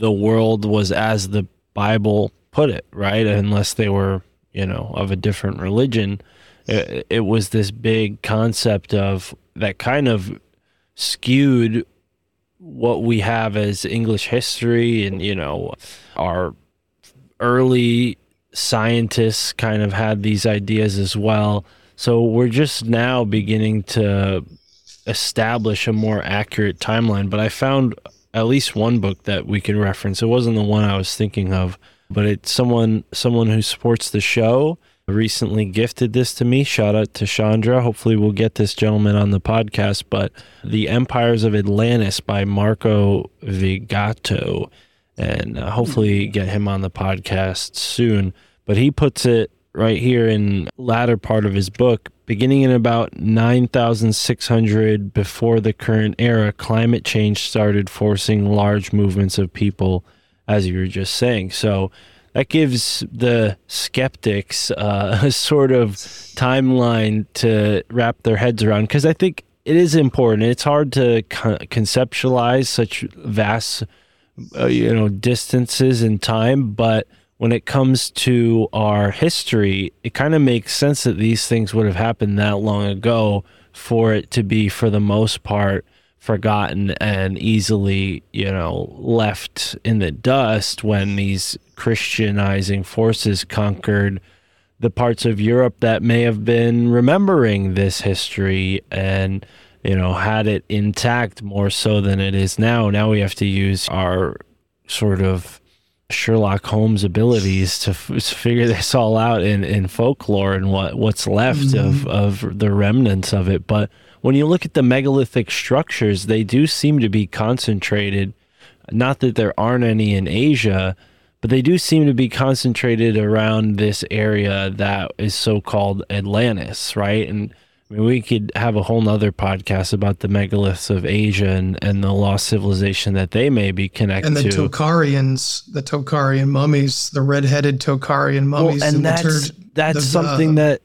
the world was as the Bible put it, right? Unless they were, you know, of a different religion. It, it was this big concept of that kind of skewed what we have as English history and you know our early scientists kind of had these ideas as well so we're just now beginning to establish a more accurate timeline but I found at least one book that we can reference it wasn't the one I was thinking of but it's someone someone who supports the show recently gifted this to me. Shout out to Chandra. Hopefully, we'll get this gentleman on the podcast. But The Empires of Atlantis by Marco Vigato. And uh, hopefully, get him on the podcast soon. But he puts it right here in latter part of his book beginning in about 9600 before the current era climate change started forcing large movements of people as you were just saying so that gives the skeptics uh, a sort of timeline to wrap their heads around because I think it is important. It's hard to con- conceptualize such vast, uh, you know, distances in time, but when it comes to our history, it kind of makes sense that these things would have happened that long ago for it to be, for the most part, forgotten and easily, you know, left in the dust when these Christianizing forces conquered the parts of Europe that may have been remembering this history and you know had it intact more so than it is now. Now we have to use our sort of Sherlock Holmes abilities to, f- to figure this all out in, in folklore and what, what's left mm-hmm. of, of the remnants of it. But when you look at the megalithic structures, they do seem to be concentrated. Not that there aren't any in Asia, but they do seem to be concentrated around this area that is so called Atlantis, right? And I mean, we could have a whole nother podcast about the megaliths of Asia and, and the lost civilization that they may be connected to And the to. Tocharians, the Tocharian mummies, the red-headed Tocharian mummies, and that's turd- that's the, something uh, that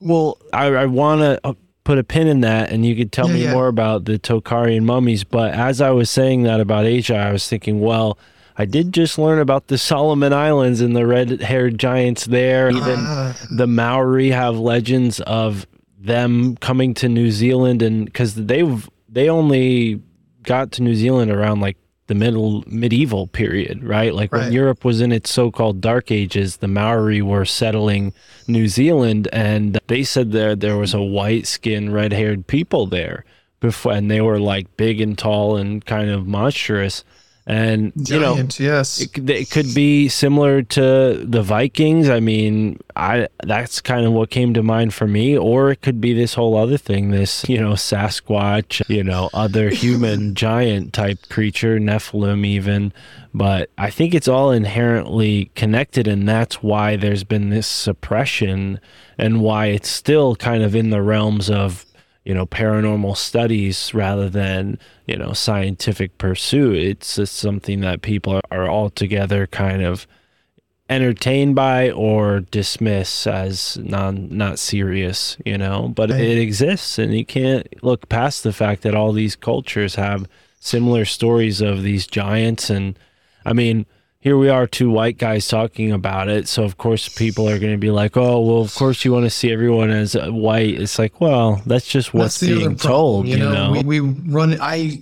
well i, I want to put a pin in that and you could tell Yeah, me yeah. more about the tocharian mummies but as i was saying that about asia i was thinking well i did just learn about the solomon islands and the red-haired giants there even Ah. the maori have legends of them coming to new zealand and because they've they only got to new zealand around like the middle medieval period, right? Like when Europe was in its so-called dark ages, the Maori were settling New Zealand and they said there there was a white-skinned, red-haired people there before and they were like big and tall and kind of monstrous. And you know, yes. it it could be similar to the Vikings. I mean, I that's kind of what came to mind for me. Or it could be this whole other thing, this you know Sasquatch, you know, other human giant type creature, Nephilim even. But I think it's all inherently connected, and that's why there's been this suppression, and why it's still kind of in the realms of you know paranormal studies rather than you know scientific pursuit. It's just something that people are, altogether kind of entertained by or dismiss as non not serious you know? But Right. it exists and you can't look past the fact that all these cultures have similar stories of these giants. And i mean here we are two white guys talking about it so of course people are going to be like oh well of course you want to see everyone as uh, white it's like well that's just what's That's being problem, told you know, We, we run. I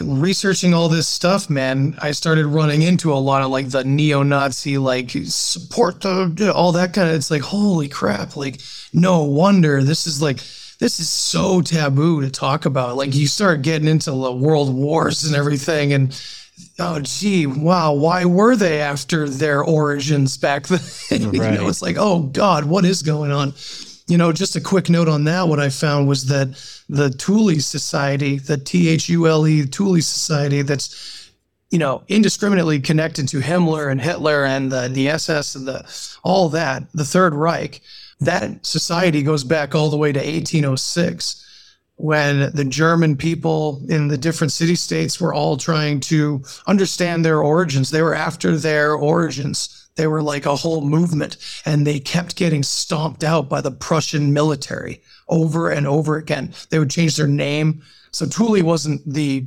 researching all this stuff, man. I started running into a lot of like the neo-Nazi, like support the all that kind of. It's like holy crap! Like no wonder this is like this is so taboo to talk about. Like you start getting into the world wars and everything, and oh gee, wow, why were they after their origins back then? you know, it's like oh god, what is going on? You know, just a quick note on that. What I found was that the Thule Society, the T H U L E Thule Society, that's you know indiscriminately connected to Himmler and Hitler and the, the SS and the all that, the Third Reich. That society goes back all the way to 1806 when the German people in the different city states were all trying to understand their origins. They were after their origins. They were like a whole movement, and they kept getting stomped out by the Prussian military over and over again. They would change their name. So Thule wasn't the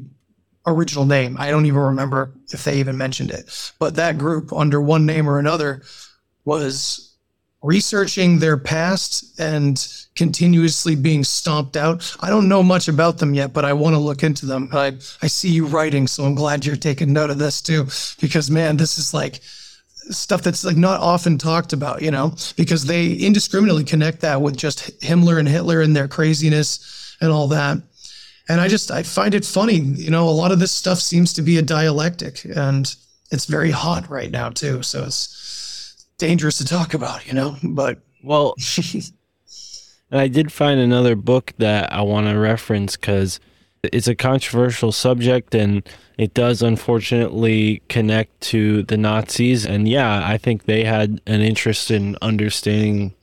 original name. I don't even remember if they even mentioned it. But that group, under one name or another, was researching their past and continuously being stomped out. I don't know much about them yet, but I want to look into them. I, I see you writing, so I'm glad you're taking note of this too, because man, this is like stuff that's like not often talked about, you know, because they indiscriminately connect that with just Himmler and Hitler and their craziness and all that. And I just I find it funny, you know, a lot of this stuff seems to be a dialectic and it's very hot right now too. So it's dangerous to talk about, you know, but well And I did find another book that I want to reference because it's a controversial subject and it does unfortunately connect to the Nazis. And yeah, I think they had an interest in understanding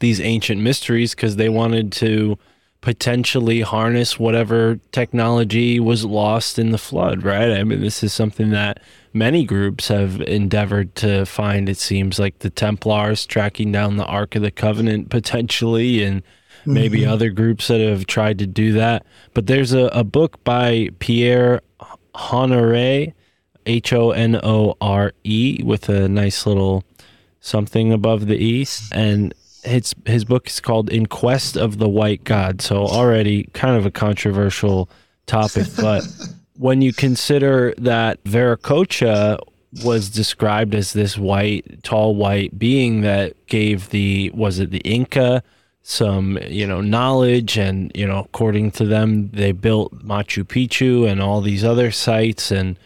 these ancient mysteries because they wanted to potentially harness whatever technology was lost in the flood, right? I mean, this is something that many groups have endeavored to find. It seems like the Templars tracking down the Ark of the Covenant potentially, and maybe mm-hmm. other groups that have tried to do that. But there's a, a book by Pierre Honore, H O N O R E, with a nice little something above the E, and his his book is called In Quest of the White God. So already kind of a controversial topic, but when you consider that Viracocha was described as this white, tall white being that gave the was it the Inca some you know knowledge? And you know according to them they built Machu Picchu and all these other sites. And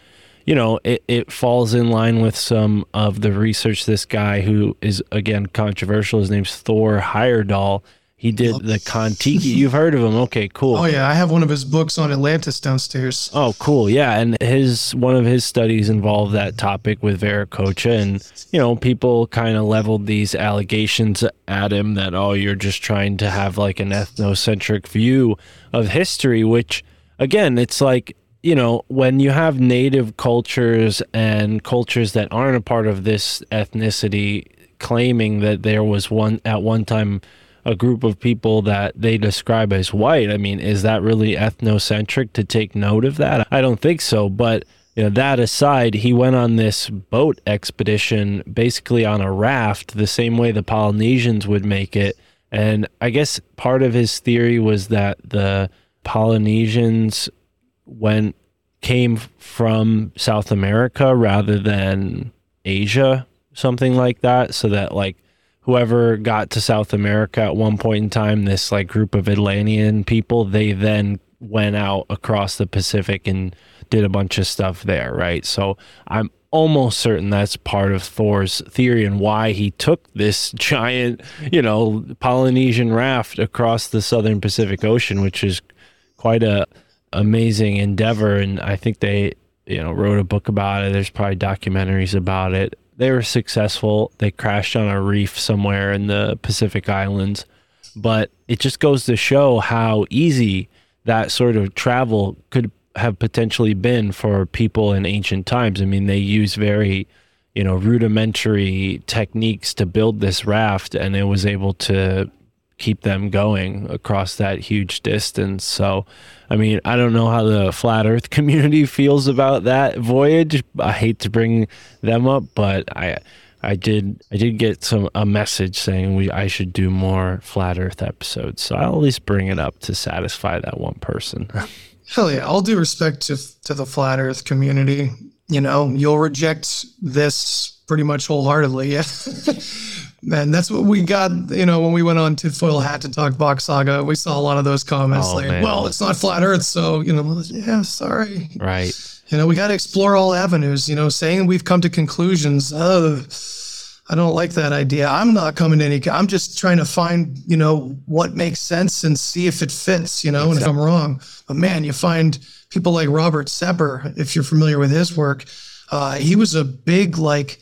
you know it, it falls in line with some of the research this guy who is again controversial. His name's Thor Heyerdahl he did the Kon-Tiki you've heard of him okay cool Oh yeah, I have one of his books on Atlantis downstairs. Oh, cool. Yeah. And his one of his studies involved that topic with Viracocha. And, you know, people kind of leveled these allegations at him that, oh, you're just trying to have like an ethnocentric view of history, which, again, it's like, you know, when you have native cultures and cultures that aren't a part of this ethnicity claiming that there was one at one time a group of people that they describe as white. I mean, is that really ethnocentric to take note of that? I don't think so. But you know, that aside, he went on this boat expedition basically on a raft, the same way the Polynesians would make it. And I guess part of his theory was that the Polynesians went came from South America rather than Asia, something like that, so that like whoever got to South America at one point in time, this like group of Atlantean people, they then went out across the Pacific and did a bunch of stuff there, right? So I'm almost certain that's part of Thor's theory and why he took this giant, you know, Polynesian raft across the southern Pacific Ocean, which is quite a amazing endeavor and I think they, you know, wrote a book about it. There's probably documentaries about it they were successful. They crashed on a reef somewhere in the Pacific Islands. But it just goes to show how easy that sort of travel could have potentially been for people in ancient times. I mean, they use very, you know, rudimentary techniques to build this raft and it was able to keep them going across that huge distance. So, I mean, I don't know how the flat earth community feels about that voyage. I hate to bring them up, but I I did I did get some a message saying we I should do more flat earth episodes. So I'll at least bring it up to satisfy that one person. Hell yeah, all due respect to to the flat Earth community. You know, you'll reject this pretty much wholeheartedly. Man, that's what we got. You know, when we went on to Foil Hat to talk Bach Saga, we saw a lot of those comments Oh, like, man. "Well, it's not flat Earth, so you know, yeah, sorry." right. You know, we got to explore all avenues. You know, saying we've come to conclusions. Oh, I don't like that idea. I'm not coming to any. I'm just trying to find, you know, what makes sense and see if it fits. You know, and if I'm wrong, but man, you find people like Robert Sepehr, if you're familiar with his work. Uh, he was a big like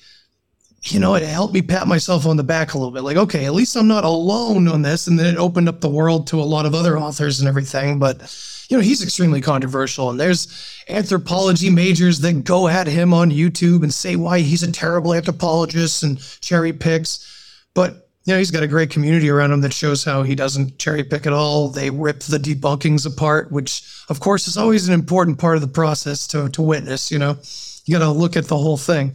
you know, it helped me pat myself on the back a little bit. Like, okay, at least I'm not alone on this. And then it opened up the world to a lot of other authors and everything. But, you know, he's extremely controversial. And there's anthropology majors that go at him on YouTube and say why he's a terrible anthropologist and cherry picks. But, you know, he's got a great community around him that shows how he doesn't cherry pick at all. They rip the debunkings apart, which, of course, is always an important part of the process to, to witness. You know, you got to look at the whole thing.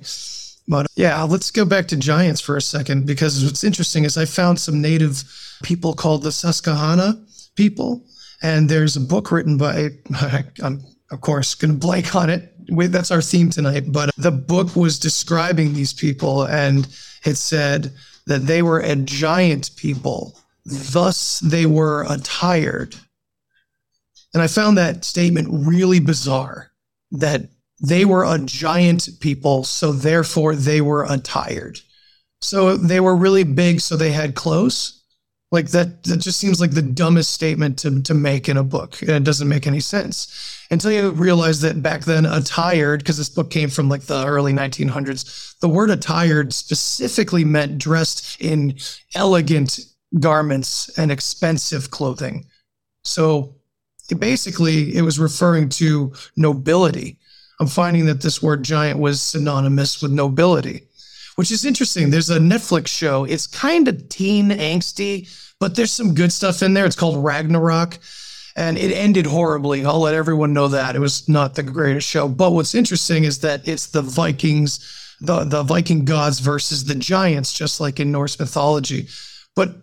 But yeah, let's go back to giants for a second because what's interesting is I found some native people called the Susquehanna people, and there's a book written by I'm of course going to blank on it. That's our theme tonight, but the book was describing these people, and it said that they were a giant people, thus they were attired. And I found that statement really bizarre. That they were a giant people, so therefore they were attired. So they were really big, so they had clothes. Like that, that just seems like the dumbest statement to, to make in a book. And it doesn't make any sense until you realize that back then, attired, because this book came from like the early 1900s, the word attired specifically meant dressed in elegant garments and expensive clothing. So it basically, it was referring to nobility. I'm finding that this word giant was synonymous with nobility, which is interesting. There's a Netflix show. It's kind of teen angsty, but there's some good stuff in there. It's called Ragnarok, and it ended horribly. I'll let everyone know that. It was not the greatest show. But what's interesting is that it's the Vikings, the, the Viking gods versus the giants, just like in Norse mythology. But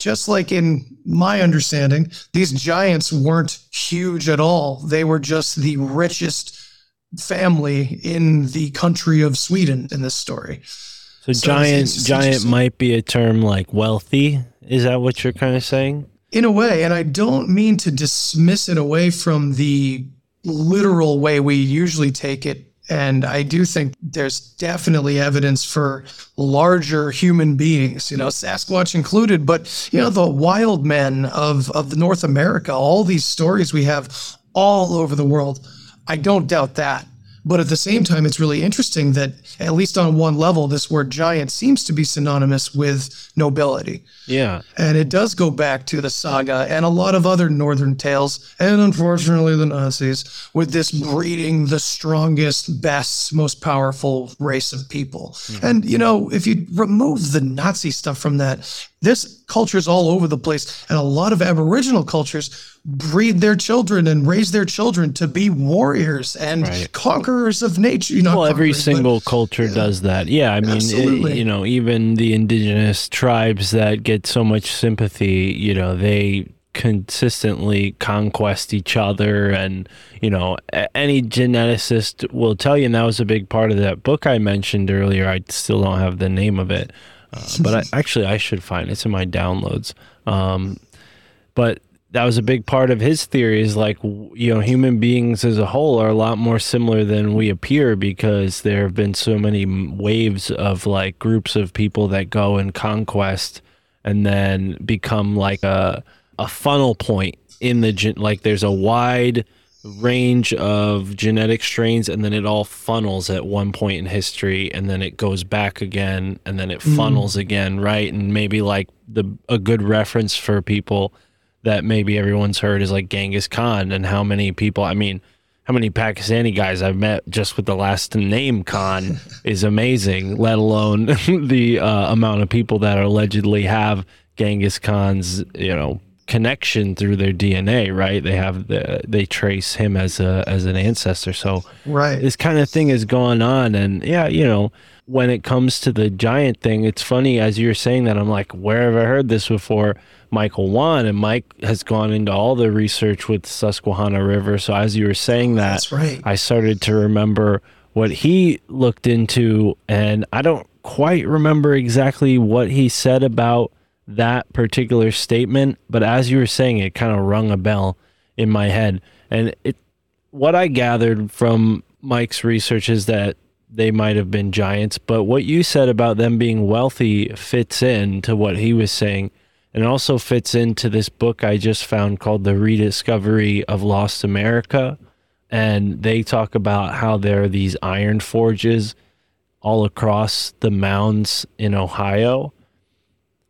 just like in my understanding, these giants weren't huge at all. They were just the richest family in the country of Sweden in this story. So, So giant it's- it's giant might be a term like wealthy. Is that what you're kind of saying? In a way, and I don't mean to dismiss it away from the literal way we usually take it. And I do think there's definitely evidence for larger human beings, you know, Sasquatch included, but you know, the wild men of, of the North America, all these stories we have all over the world. I don't doubt that. But at the same time, it's really interesting that, at least on one level, this word giant seems to be synonymous with nobility. Yeah. And it does go back to the saga and a lot of other northern tales, and unfortunately the Nazis, with this breeding the strongest, best, most powerful race of people. Mm-hmm. And, you know, if you remove the Nazi stuff from that, this culture is all over the place. And a lot of Aboriginal cultures breed their children and raise their children to be warriors and Right. conquerors of nature. You know, Well, every conquerors, but- single culture does that. Yeah, I mean, it- you know, even the indigenous tribes that get so much sympathy, you know, they consistently conquest each other and you know any geneticist will tell you and that was a big part of that book i mentioned earlier i still don't have the name of it uh, but I, actually i should find it. it's in my downloads um, but that was a big part of his theory is like you know human beings as a whole are a lot more similar than we appear because there have been so many waves of like groups of people that go and conquest and then become like a a funnel point in the gen- like there's a wide range of genetic strains and then it all funnels at one point in history and then it goes back again and then it mm. funnels again right? And maybe like the a good reference for people that maybe everyone's heard is like Genghis Khan and how many people I mean how many Pakistani guys I've met just with the last name Khan is amazing let alone the uh, amount of people that allegedly have Genghis Khan's you know connection through their DNA right? They have the they trace him as a as an ancestor. So Right. this kind of thing is going on. And yeah you know when it comes to the giant thing it's funny as you're saying that i'm like where have i heard this before? Michael wan. And mike has gone into all the research with susquehanna river. So as you were saying that That's right. i started to remember what he looked into. And i don't quite remember exactly what he said about that particular statement but as you were saying it kind of rung a bell in my head and it what I gathered from Mike's research is that they might have been giants, but what you said about them being wealthy fits in to what he was saying and also fits into this book I just found called The Rediscovery of Lost America. And they talk about how there are these iron forges all across the mounds in Ohio.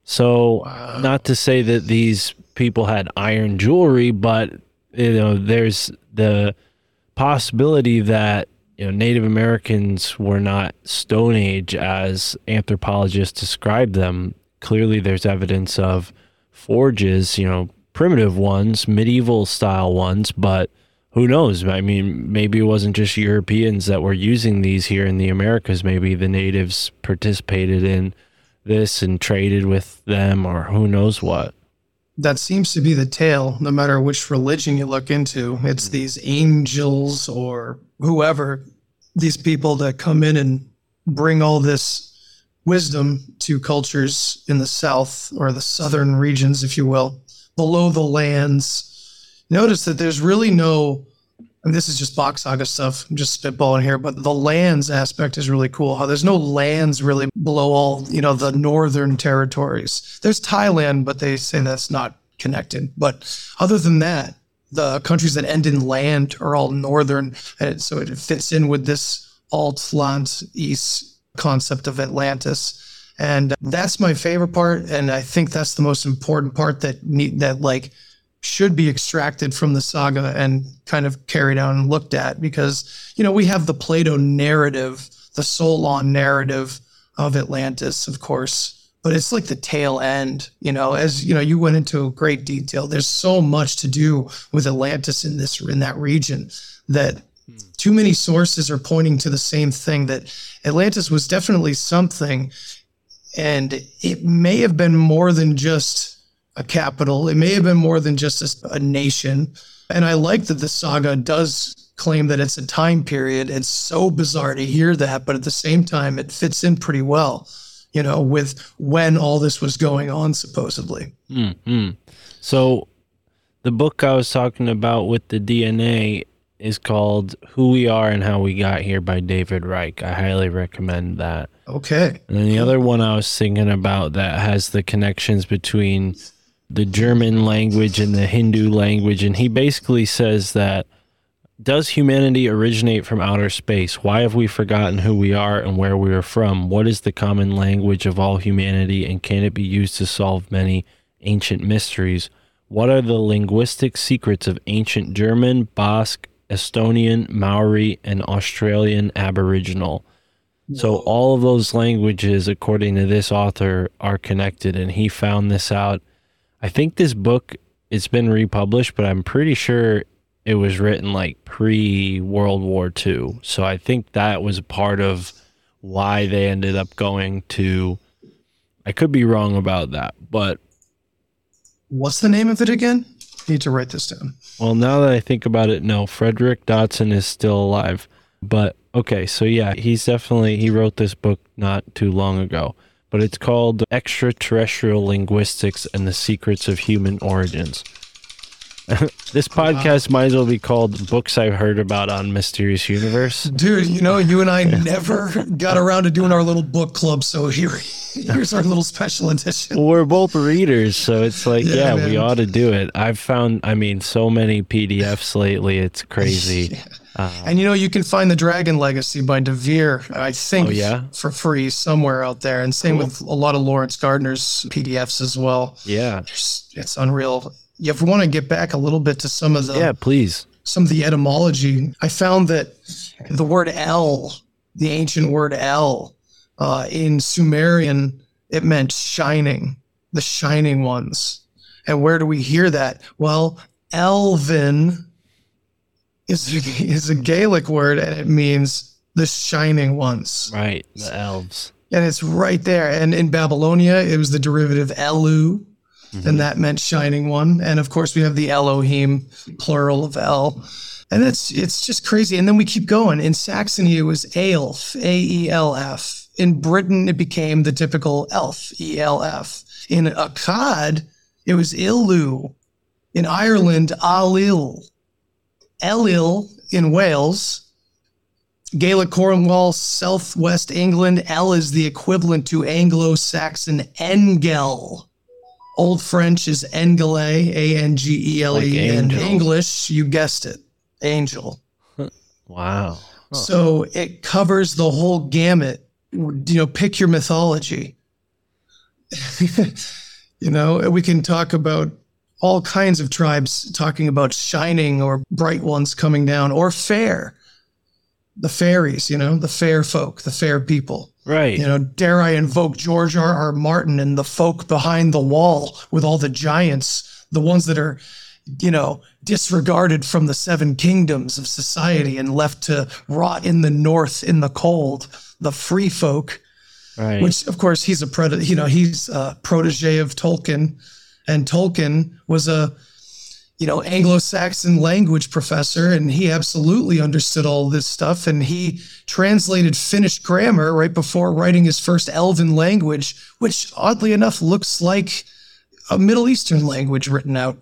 So, not to say that these people had iron jewelry, but you know, there's the possibility that you know Native Americans were not Stone Age as anthropologists describe them. Clearly, there's evidence of forges, you know, primitive ones, medieval style ones, but who knows? I mean, maybe it wasn't just Europeans that were using these here in the Americas. Maybe the natives participated in this and traded with them, or who knows what. that seems to be the tale no matter which religion you look into. It's hmm. these angels or whoever these people that come in and bring all this wisdom to cultures in the south or the southern regions if you will below the lands. Notice that there's really no and this is just Bach saga stuff i'm just spitballing here but the lands aspect is really cool how there's no lands really below all you know the northern territories. There's thailand but they say that's not connected but other than that the countries that end in land are all northern and so it fits in with this alt land east concept of atlantis. And that's my favorite part and i think that's the most important part that need that like should be extracted from the saga and kind of carried out and looked at because you know we have the Plato narrative, the Solon narrative of Atlantis, of course, but it's like the tail end. You know, as you know, you went into great detail. There's so much to do with Atlantis in this in that region that too many sources are pointing to the same thing that Atlantis was definitely something, and it may have been more than just a capital. It may have been more than just a, a nation. And I like that the saga does claim that it's a time period. It's so bizarre to hear that, but at the same time, it fits in pretty well, you know, with when all this was going on, supposedly. hmm So, the book I was talking about with the DNA is called Who We Are and How We Got Here by David Reich. I highly recommend that. Okay. And then the other one I was thinking about that has the connections between the German language and the Hindu language. And he basically says that does humanity originate from outer space? Why have we forgotten who we are and where we are from? What is the common language of all humanity and can it be used to solve many ancient mysteries? What are the linguistic secrets of ancient German, Basque, Estonian, Maori, and Australian Aboriginal? So all of those languages, according to this author, are connected, and he found this out. I think this book it's been republished, but I'm pretty sure it was written like pre World War II. So I think that was part of why they ended up going to. I could be wrong about that, but What's the name of it again? Need to write this down. Well, now that I think about it, no, Frederick Dodson is still alive. But okay, so yeah, he's definitely he wrote this book not too long ago, but it's called Extraterrestrial Linguistics and the Secrets of Human Origins. this podcast might as well be called Books I've Heard About on Mysterious Universe. Dude, you know, you and I never got around to doing our little book club, so here, here's our little special edition. We're both readers, so it's like, Yeah, yeah, we ought to do it. I've found, I mean, so many PDFs lately, it's crazy. Um, and you know, you can find the Dragon Legacy by DeVere, I think, Oh, yeah? for free somewhere out there. And same with a lot of Laurence Gardner's PDFs as well. Yeah. It's, it's unreal. If we want to get back a little bit to some of the Yeah, please. some of the etymology, I found that the word El, the ancient word El, uh, in Sumerian, it meant shining, the shining ones. And where do we hear that? Well, Elvin is, is a Gaelic word and it means the shining ones. Right. The elves. And it's right there. And in Babylonia, it was the derivative Elu, Mm-hmm. and that meant shining one. And of course, we have the Elohim, plural of El. And it's it's just crazy. And then we keep going. In Saxony, it was Aelf, A E L F. In Britain, it became the typical Elf, E L F. In Akkad, it was Ilu. In Ireland, Alil. Elil in Wales, Gaelic Cornwall, Southwest England. L is the equivalent to Anglo Saxon Engel. Old French is Engele, A N G E L E. And. English, you guessed it, angel. Wow. So it covers the whole gamut. You know, pick your mythology. you know, we can talk about all kinds of tribes talking about shining or bright ones coming down or fair. The fairies, you know, the fair folk, the fair people. Right. You know, dare I invoke George R. R. Martin and the folk behind the wall with all the giants, the ones that are, you know, disregarded from the seven kingdoms of society and left to rot in the north in the cold, the free folk, right. which of course he's a predator, you know, he's a protege of Tolkien. And Tolkien was a, you know, Anglo-Saxon language professor, and he absolutely understood all this stuff. And he translated Finnish grammar right before writing his first Elven language, which oddly enough looks like a Middle Eastern language written out.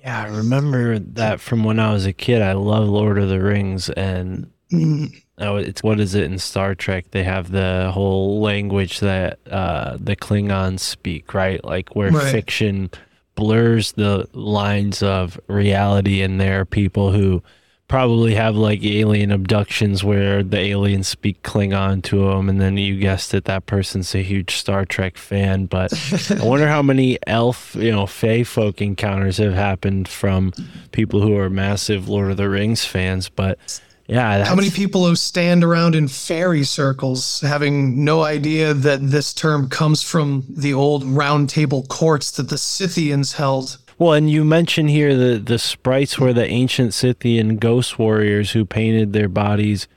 yeah, I remember that from when I was a kid. I love Lord of the Rings, and Mm, oh, it's what is it in Star Trek? They have the whole language that uh, the Klingons speak, right? Like where Right. fiction blurs the lines of reality, and there are people who probably have like alien abductions where the aliens speak Klingon to them, and then you guessed it, that person's a huge Star Trek fan. But I wonder how many elf, you know, fae folk encounters have happened from people who are massive Lord of the Rings fans. But yeah, How many people who stand around in fairy circles having no idea that this term comes from the old round table courts that the Scythians held? Well, and you mentioned here the the sprites were the ancient Scythian ghost warriors who painted their bodies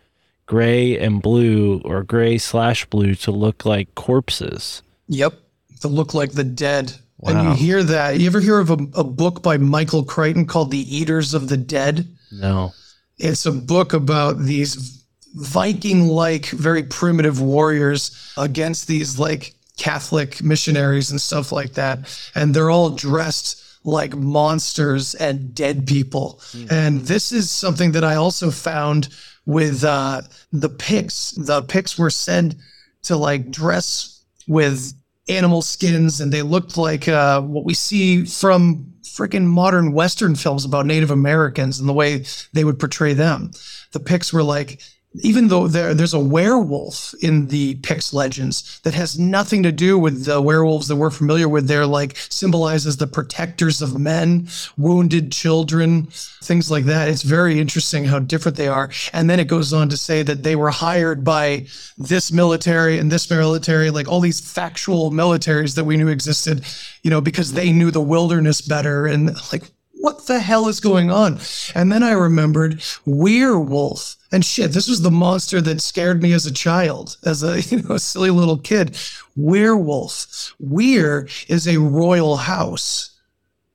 gray and blue or gray slash blue to look like corpses. Yep. To look like the dead Wow. And you hear that. You ever hear of a, a book by Michael Crichton called The Eaters of the Dead? No. It's a book about these Viking like, very primitive warriors against these like Catholic missionaries and stuff like that. And they're all dressed like monsters and dead people. And this is something that I also found with uh, the Picts. The Picts were said to like dress with animal skins and they looked like uh, what we see from freaking modern Western films about Native Americans and the way they would portray them. The Picts were like, even though there, there's a werewolf in the Picts legends that has nothing to do with the werewolves that we're familiar with, they're like symbolizes the protectors of men, wounded children, things like that. It's very interesting how different they are. And then it goes on to say that they were hired by this military and this military, like all these factual militaries that we knew existed, you know, because they knew the wilderness better. And like, what the hell is going on? And then I remembered werewolf. And shit, this was the monster that scared me as a child, as a you know silly little kid. Werewolf. Weir is a royal house,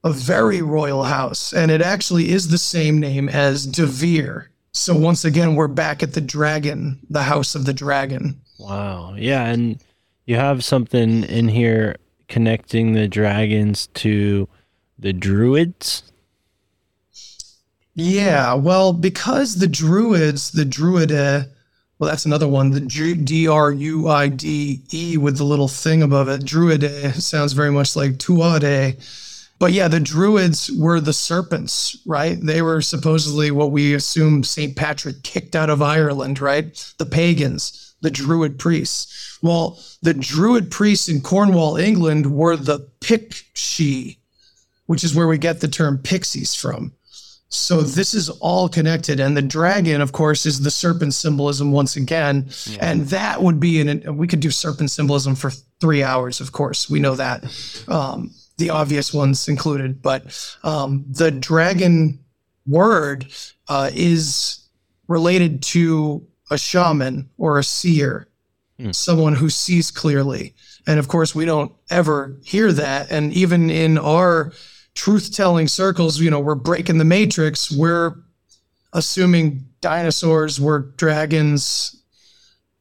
a very royal house, and it actually is the same name as de Vere. So once again, we're back at the dragon, the house of the dragon. Wow. Yeah, and you have something in here connecting the dragons to the druids. Yeah, well, because the Druids, the Druide, well, that's another one, the D R U I D E with the little thing above it. Druide sounds very much like Tuade. But yeah, the Druids were the serpents, right? They were supposedly what we assume St. Patrick kicked out of Ireland, right? The pagans, the Druid priests. Well, the Druid priests in Cornwall, England were the Picshi, which is where we get the term pixies from. So this is all connected, and the dragon, of course, is the serpent symbolism once again, and that would be an. We could do serpent symbolism for three hours, of course. We know that, um, the obvious ones included, but um, the dragon word uh, is related to a shaman or a seer, someone who sees clearly, and of course, we don't ever hear that, and even in our truth telling circles, you know, we're breaking the matrix. We're assuming dinosaurs were dragons.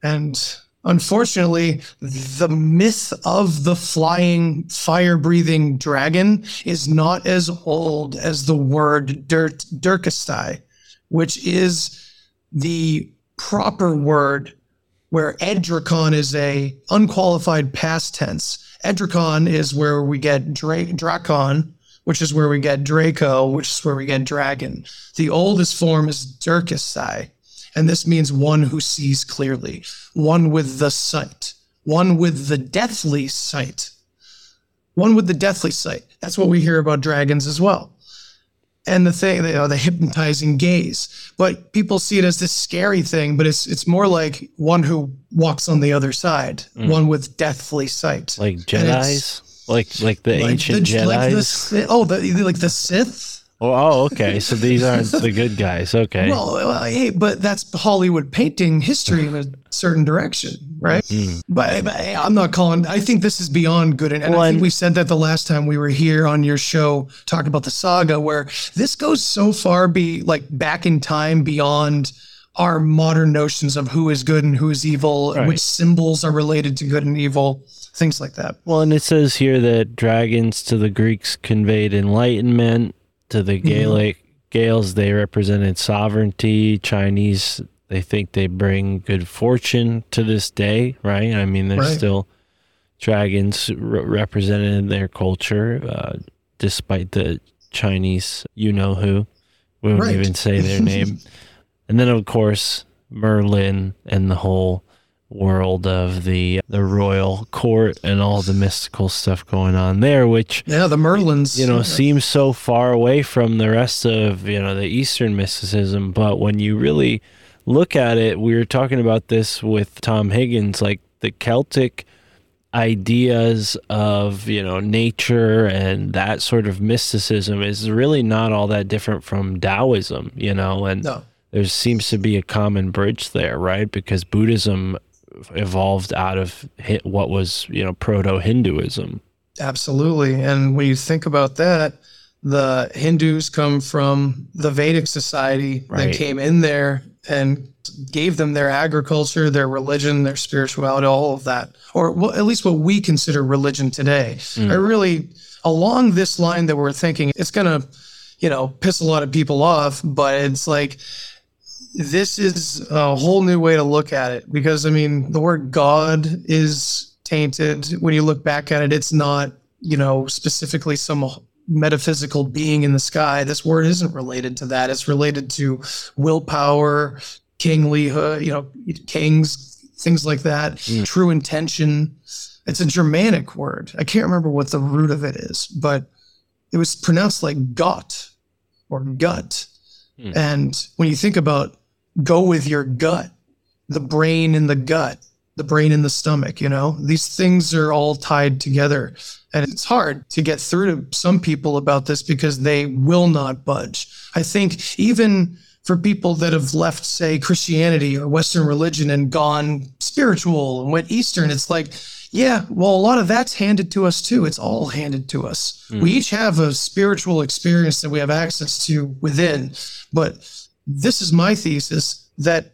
And unfortunately, the myth of the flying, fire breathing dragon is not as old as the word dirt, which is the proper word where Edricon is a unqualified past tense. Edricon is where we get Dra- Dracon, which is where we get Draco, which is where we get dragon. The oldest form is Dirkestai, and this means one who sees clearly, one with the sight, one with the deathly sight, one with the deathly sight. That's what we hear about dragons as well. And the thing, you know, the hypnotizing gaze, but people see it as this scary thing, but it's it's more like one who walks on the other side, mm. one with deathly sight, Like Jedis? Like like the like ancient the, like the Jedis? Sith- oh, the like the Sith. oh, oh, okay. So these aren't the good guys. Okay. Well, hey, but that's Hollywood painting history in a certain direction, right? Hmm. But, but hey, I'm not calling. I think this is beyond good, and, and Well, I think and- we said that the last time we were here on your show talking about the saga, where this goes so far, be like back in time beyond our modern notions of who is good and who is evil, Right. which symbols are related to good and evil, things like that. Well, and it says here that dragons to the Greeks conveyed enlightenment, to the Gaelic Gaels they represented sovereignty. Chinese they think they bring good fortune to this day, right? I mean, there's Right. still dragons re- represented in their culture, uh, despite the Chinese, you know who. We won't Right. even say their name. And then, of course, Merlin and the whole world of the the royal court and all the mystical stuff going on there, which Yeah, the Merlins, you know seems so far away from the rest of you know the Eastern mysticism. But when you really look at it, we were talking about this with Tom Higgins, like the Celtic ideas of you know nature and that sort of mysticism is really not all that different from Taoism, you know, and no. There seems to be a common bridge there, right? Because Buddhism evolved out of what was, you know, proto Hinduism. Absolutely. And when you think about that, the Hindus come from the Vedic society Right. that came in there and gave them their agriculture, their religion, their spirituality, all of that, or well, at least what we consider religion today. Mm. I really, along this line that we're thinking, it's going to, you know, piss a lot of people off, but it's like, this is a whole new way to look at it because I mean the word God is tainted. When you look back at it it's not you know specifically some metaphysical being in the sky. This word isn't related to that. It's related to willpower kinglyhood you know kings things like that. Hmm. True intention. It's a germanic word. I can't remember what the root of it is but it was pronounced like got or gut. Hmm. And when you think about go with your gut, the brain in the gut, the brain in the stomach, you know, these things are all tied together. And it's hard to get through to some people about this because they will not budge. I think even for people that have left, say, Christianity or Western religion and gone spiritual and went Eastern, it's like, yeah, well, a lot of that's handed to us too. It's all handed to us. Hmm. We each have a spiritual experience that we have access to within. But this is my thesis that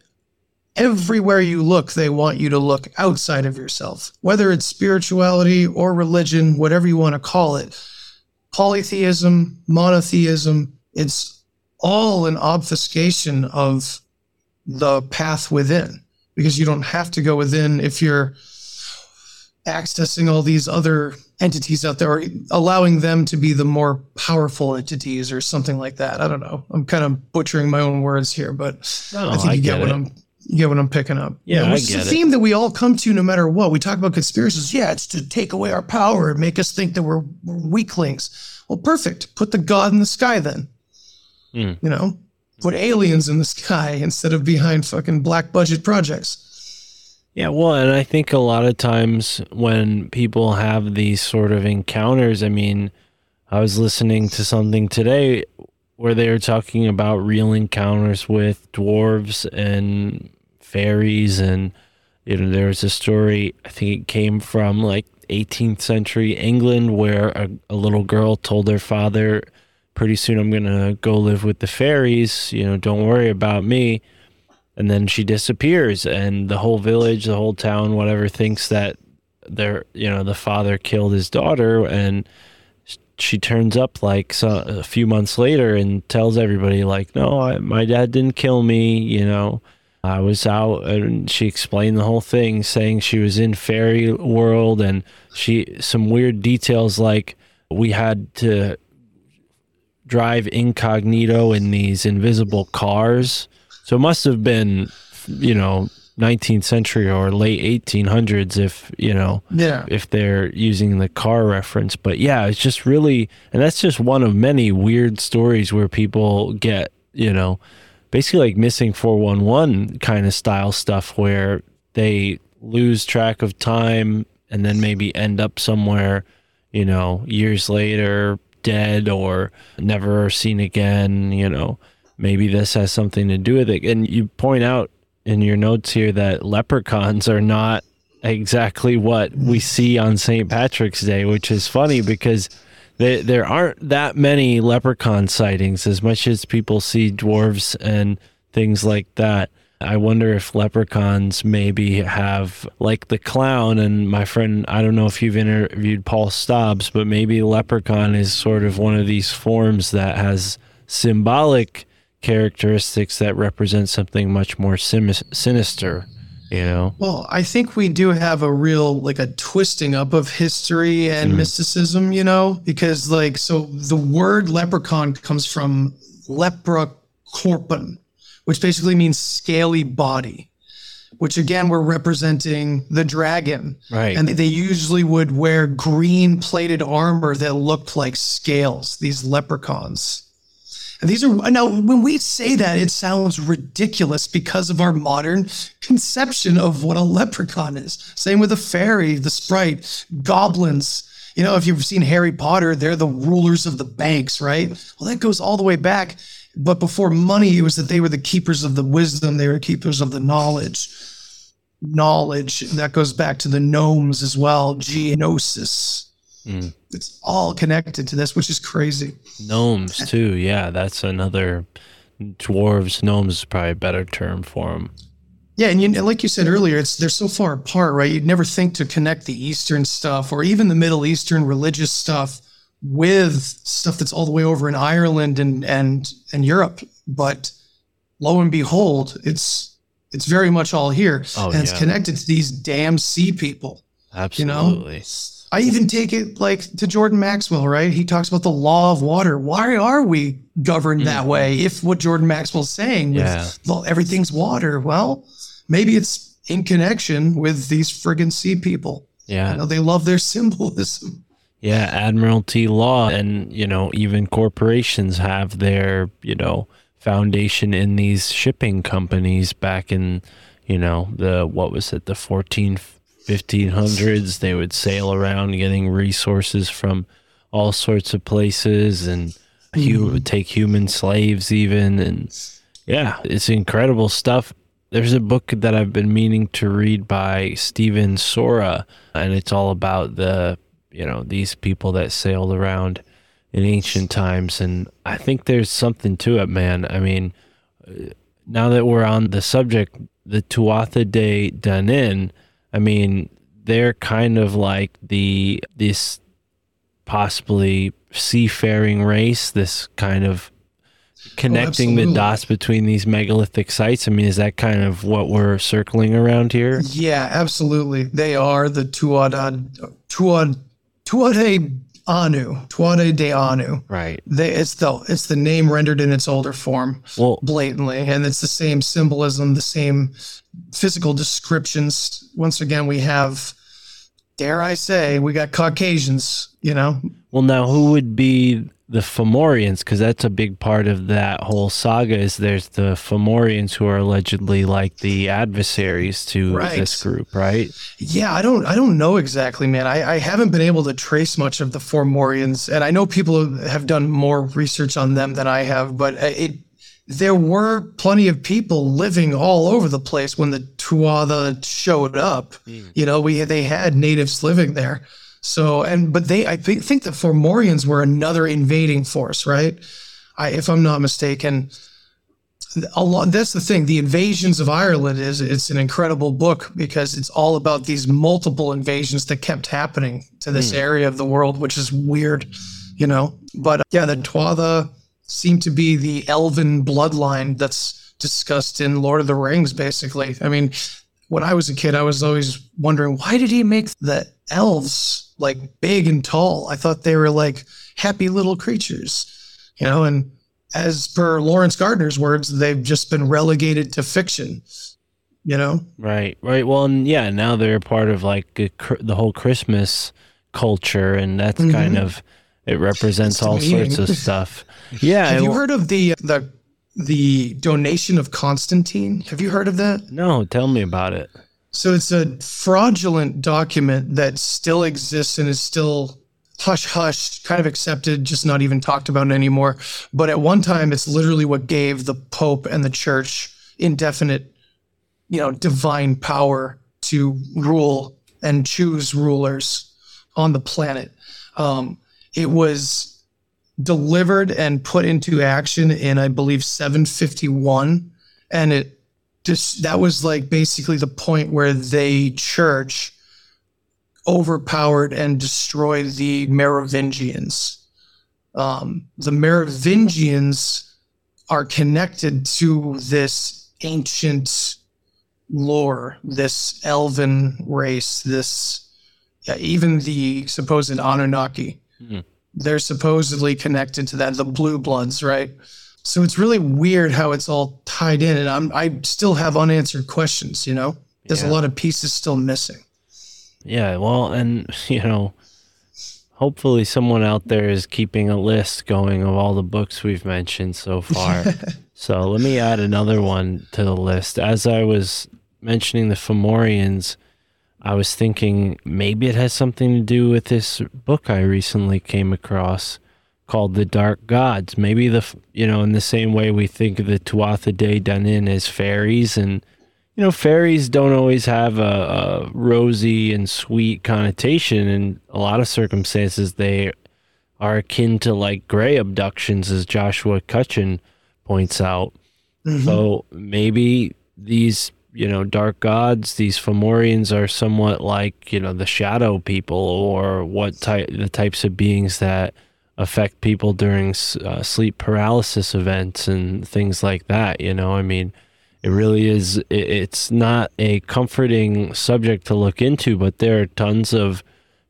everywhere you look, they want you to look outside of yourself, whether it's spirituality or religion, whatever you want to call it. Polytheism, monotheism, it's all an obfuscation of the path within because you don't have to go within if you're accessing all these other entities out there or allowing them to be the more powerful entities or something like that. I don't know. I'm kind of butchering my own words here, but No, I think I you get, get what. I'm you get what I'm picking up. Yeah, I which is a it. theme that we all come to no matter what. We talk about conspiracies. Yeah, it's to take away our power and make us think that we're, we're weaklings. Well, perfect. Put the God in the sky then. Hmm. You know, put aliens in the sky instead of behind fucking black budget projects. Yeah, well, and I think a lot of times when people have these sort of encounters, I mean, I was listening to something today where they were talking about real encounters with dwarves and fairies and you know there was a story I think it came from like 18th century England where a, a little girl told her father pretty soon I'm going to go live with the fairies, you know, don't worry about me and then she disappears and the whole village the whole town whatever thinks that their you know the father killed his daughter and she turns up like so, a few months later and tells everybody like no I, my dad didn't kill me you know i was out and she explained the whole thing saying she was in fairy world and she some weird details like we had to drive incognito in these invisible cars. So it must have been, you know, 19th century or late 1800s if, you know, Yeah. if they're using the car reference. But yeah, it's just really, and that's just one of many weird stories where people get, you know, basically like missing 411 kind of style stuff where they lose track of time and then maybe end up somewhere, you know, years later, dead or never seen again, you know. Maybe this has something to do with it. And you point out in your notes here that leprechauns are not exactly what we see on St. Patrick's Day, which is funny because there there aren't that many leprechaun sightings as much as people see dwarves and things like that. I wonder if leprechauns maybe have like the clown and my friend I don't know if you've interviewed Paul Stobbs, but maybe leprechaun is sort of one of these forms that has symbolic characteristics that represent something much more sim- sinister, you know. Well, I think we do have a real like a twisting up of history and mm-hmm. mysticism, you know, because like so the word leprechaun comes from leprecorpon, which basically means scaly body, which again we're representing the dragon. Right. And they usually would wear green plated armor that looked like scales, these leprechauns. These are now when we say that, it sounds ridiculous because of our modern conception of what a leprechaun is. Same with a fairy, the sprite, goblins. You know, if you've seen Harry Potter, they're the rulers of the banks, right? Well, that goes all the way back. But before money, it was that they were the keepers of the wisdom, they were keepers of the knowledge. Knowledge that goes back to the gnomes as well, geonosis. Mm. It's all connected to this, which is crazy. Gnomes too. Yeah, that's another dwarves. Gnomes is probably a better term for them. Yeah, and, you, like you said earlier, it's they're so far apart, right? You'd never think to connect the Eastern stuff or even the Middle Eastern religious stuff with stuff that's all the way over in Ireland and and and Europe. But lo and behold, it's it's very much all here, Oh, and it's connected to these damn sea people. You know, Absolutely. I even take it like to Jordan Maxwell, right? He talks about the law of water. Why are we governed that mm-hmm. way? If what Jordan Maxwell's saying with Yeah. well, everything's water, well, maybe it's in connection with these friggin' sea people. Yeah. You know, they love their symbolism. Yeah, admiralty law and, you know, even corporations have their, you know, foundation in these shipping companies back in, you know, the what was it, the 14 1500s, they would sail around getting resources from all sorts of places and hu- would take human slaves even and yeah, it's incredible stuff. There's a book that I've been meaning to read by Steven Sora, and it's all about the, you know, these people that sailed around in ancient times. And I think there's something to it, man. I mean, uh, now that we're on the subject, the Tuatha De Danann, I mean, they're kind of like the, this possibly seafaring race, this kind of connecting the dots between these megalithic sites. I mean, is that kind of what we're circling around here? Yeah, absolutely. They are the Tuatha Tuatha Tuatha Anu, Tuatha De Anu. Right. They, it's the it's the name rendered in its older form. Well, blatantly and it's the same symbolism the same physical descriptions once again we have dare i say we got caucasians you know well, now who would be the Fomorians? Because that's a big part of that whole saga. Is there's the Fomorians who are allegedly like the adversaries to Right. this group, right? yeah i don't i don't know exactly man i, I haven't been able to trace much of the Fomorians, and i know people have done more research on them than i have but uh, it there were plenty of people living all over the place when the Tuatha showed up. You know, we they had natives living there. So and but they I thi- think the Fomorians were another invading force, right? I if I'm not mistaken. A lot, that's the thing. The invasions of Ireland is it's an incredible book because it's all about these multiple invasions that kept happening to this area of the world, which is weird, you know. But uh, yeah, the Tuatha seem to be the elven bloodline that's discussed in Lord of the Rings, basically. I mean, when I was a kid, I was always wondering why did he make the elves like big and tall? I thought they were like happy little creatures, you know. And as per Laurence Gardner's words, they've just been relegated to fiction, you know. Right, right. Well, and yeah, now they're part of like a, the whole Christmas culture, and that's kind mm-hmm. of it represents all sorts of stuff. Yeah, Have you heard of the uh, the the donation of Constantine? Have you heard of that? No, tell me about it. So it's a fraudulent document that still exists and is still hush hush, kind of accepted, just not even talked about anymore. But at one time, it's literally what gave the Pope and the Church indefinite, you know, divine power to rule and choose rulers on the planet. Um, it was delivered and put into action in, I believe, 751, and it just that was like basically the point where the church overpowered and destroyed the Merovingians. Um, the Merovingians are connected to this ancient lore, this elven race, this yeah, even the supposed Anunnaki. Hmm. They're supposedly connected to that, the blue bloods, right? So it's really weird how it's all tied in, and I'm I still have unanswered questions. You know, there's Yeah. a lot of pieces still missing. Yeah, well, and you know, hopefully someone out there is keeping a list going of all the books we've mentioned so far. so let me add another one to the list. As I was mentioning the Fomorians, I was thinking maybe it has something to do with this book I recently came across called The Dark Gods. Maybe the you know, in the same way we think of the Tuatha De Danann as fairies and you know, fairies don't always have a, a rosy and sweet connotation. In a lot of circumstances, they are akin to like gray abductions, as Joshua Cutchin points out. Mm-hmm. So maybe these, you know, dark gods, these Fomorians are somewhat like, you know, the shadow people or what type, the types of beings that affect people during uh, sleep paralysis events and things like that. You know, I mean, it really is, it, it's not a comforting subject to look into, but there are tons of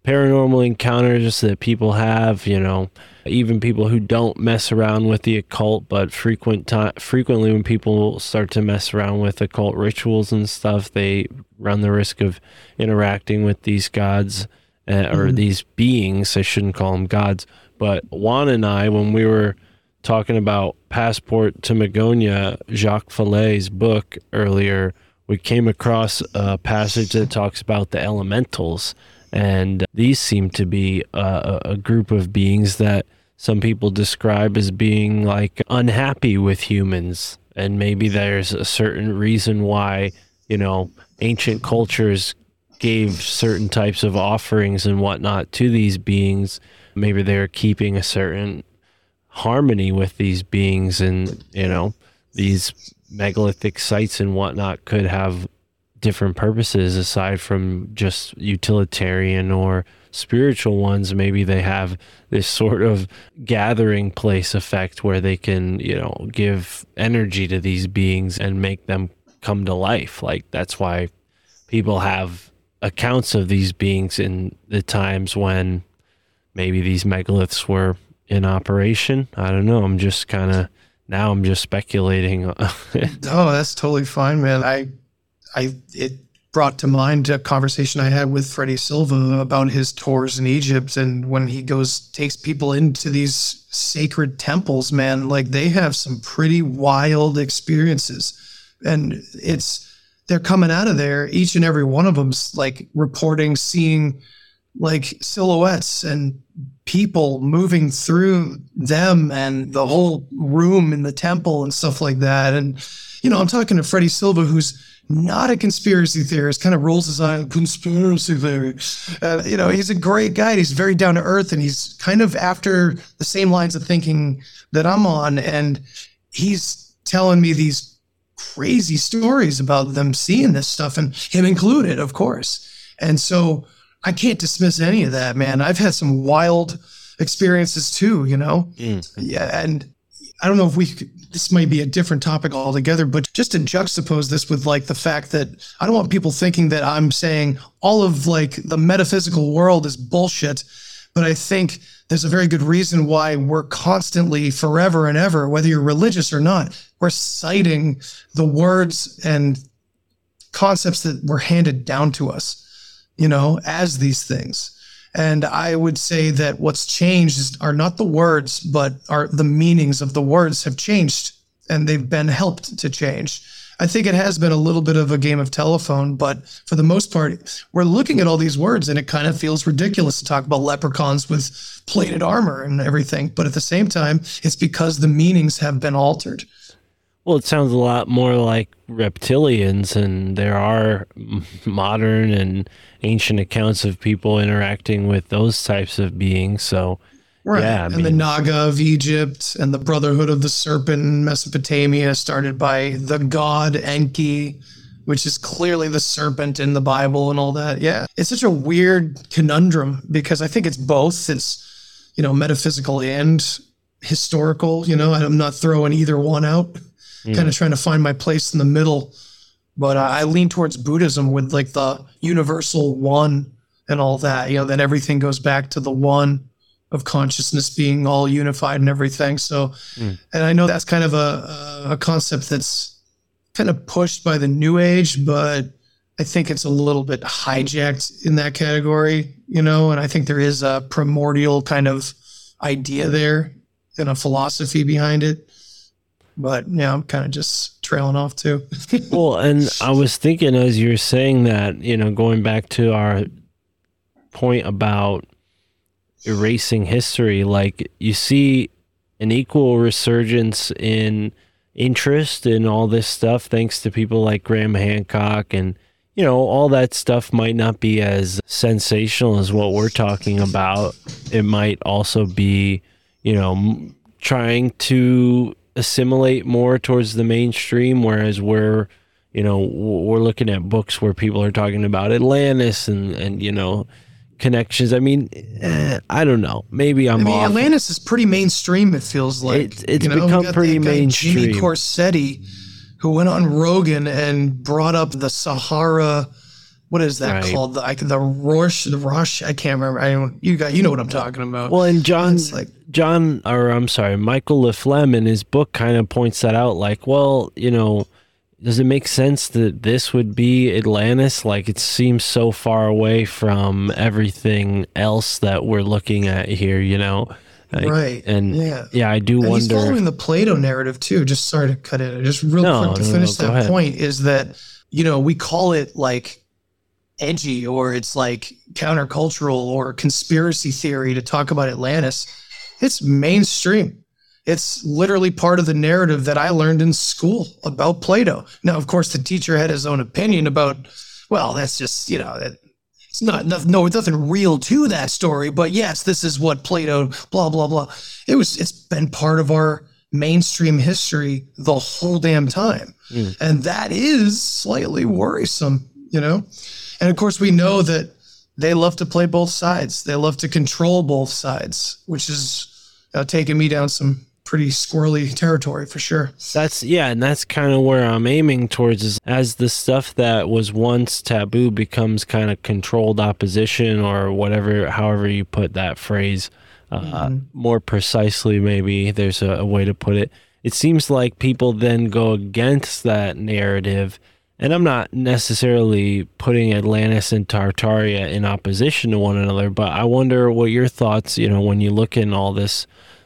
paranormal encounters that people have, you know, even people who don't mess around with the occult, but frequent time, frequently when people start to mess around with occult rituals and stuff, they run the risk of interacting with these gods uh, or these beings. I shouldn't call them gods, but Juan and I, when we were talking about Passport to Magonia, Jacques Vallée's book earlier, we came across a passage that talks about the elementals. And these seem to be a, a a group of beings that some people describe as being like unhappy with humans. And maybe there's a certain reason why, you know, ancient cultures gave certain types of offerings and whatnot to these beings. Maybe they're keeping a certain harmony with these beings and you know these megalithic sites and whatnot could have different purposes aside from just utilitarian or spiritual ones maybe they have this sort of gathering place effect where they can you know give energy to these beings and make them come to life like that's why people have accounts of these beings in the times when maybe these megaliths were in operation. I don't know. I'm just kind of now I'm just speculating. Oh, that's totally fine, man. I, I, it brought to mind a conversation I had with Freddie Silva about his tours in Egypt, and when he goes takes people into these sacred temples, man, like they have some pretty wild experiences, and it's they're coming out of there. Each and every one of them's like reporting seeing like silhouettes and people moving through them and the whole room in the temple and stuff like that. And, you know, I'm talking to Freddie Silva, who's not a conspiracy theorist, kind of rolls his eye, conspiracy theory. Uh, you know, he's a great guy. He's very down to earth and he's kind of after the same lines of thinking that I'm on. And he's telling me these crazy stories about them seeing this stuff and him included, of course. And so I can't dismiss any of that, man. I've had some wild experiences too, you know? Yeah. And I don't know if we could, this might be a different topic altogether, but just to juxtapose this with like the fact that I don't want people thinking that I'm saying all of like the metaphysical world is bullshit. But I think there's a very good reason why we're constantly, forever and ever, whether you're religious or not, we're citing the words and concepts that were handed down to us, you know, as these things. And I would say that what's changed are not the words, but are the meanings of the words have changed and they've been helped to change. I think it has been a little bit of a game of telephone, but for the most part, we're looking at all these words and it kind of feels ridiculous to talk about leprechauns with plated armor and everything. But at the same time, it's because the meanings have been altered. well, it sounds a lot more like reptilians, and there are modern and ancient accounts of people interacting with those types of beings. So, Right. Yeah, I and the Naga of Egypt and the Brotherhood of the Serpent in Mesopotamia, started by the god Enki, which is clearly the serpent in the Bible and all that. Yeah. It's such a weird conundrum because I think it's both. It's, you know, metaphysical and historical. You know, I'm not throwing either one out, mm. kind of trying to find my place in the middle. But I I lean towards Buddhism with like the universal one and all that, you know, that everything goes back to the one of consciousness being all unified and everything. So, hmm. and I know that's kind of a, a concept that's kind of pushed by the new age, but I think it's a little bit hijacked in that category, you know, and I think there is a primordial kind of idea there and a philosophy behind it. But yeah, I'm kind of just trailing off too. well, and I was thinking as you were saying that, you know, going back to our point about erasing history, like you see an equal resurgence in interest in all this stuff thanks to people like Graham Hancock and you know all that stuff might not be as sensational as what we're talking about it might also be you know trying to assimilate more towards the mainstream whereas we're you know we're looking at books where people are talking about Atlantis and and you know connections i mean eh, i don't know maybe i'm I mean, off Atlantis is pretty mainstream. It feels like It's- it's You know, become pretty mainstream. Jimmy. Corsetti, who went on Rogan and brought up the Sahara. What is that Right. called? The, like the Rosh, the Rosh. I can't remember. I don't. You got. You know what I'm talking about. Well, and John, It's like- John, or I'm sorry, Michael LaFlemme in his book kind of points that out. Like, well, you know, does it make sense that this would be Atlantis? Like, it seems so far away from everything else that we're looking at here. You know, Like, right. And yeah. yeah, I do And he's wonder. following the Plato narrative too. Just sorry to cut in. Just real No, quick to no, finish no, that ahead. point is that you know we call it like edgy or it's like countercultural or conspiracy theory to talk about Atlantis. It's mainstream. It's literally part of the narrative that I learned in school about Plato. Now, of course, the teacher had his own opinion about. Well, that's just you know that it's not no, no nothing real to that story but yes this is what plato blah blah blah it was it's been part of our mainstream history the whole damn time Mm. and that is slightly worrisome you know and of course we know that they love to play both sides they love to control both sides which is uh, taking me down some pretty squirrely territory for sure That's yeah, and that's kind of where I'm aiming towards is as the stuff that was once taboo becomes kind of controlled opposition or whatever, however you put that phrase, uh, more precisely, maybe there's a, a way to put it. It seems like people then go against that narrative. And I'm not necessarily putting Atlantis and Tartaria in opposition to one another, but I wonder what your thoughts, you know, when you look in all this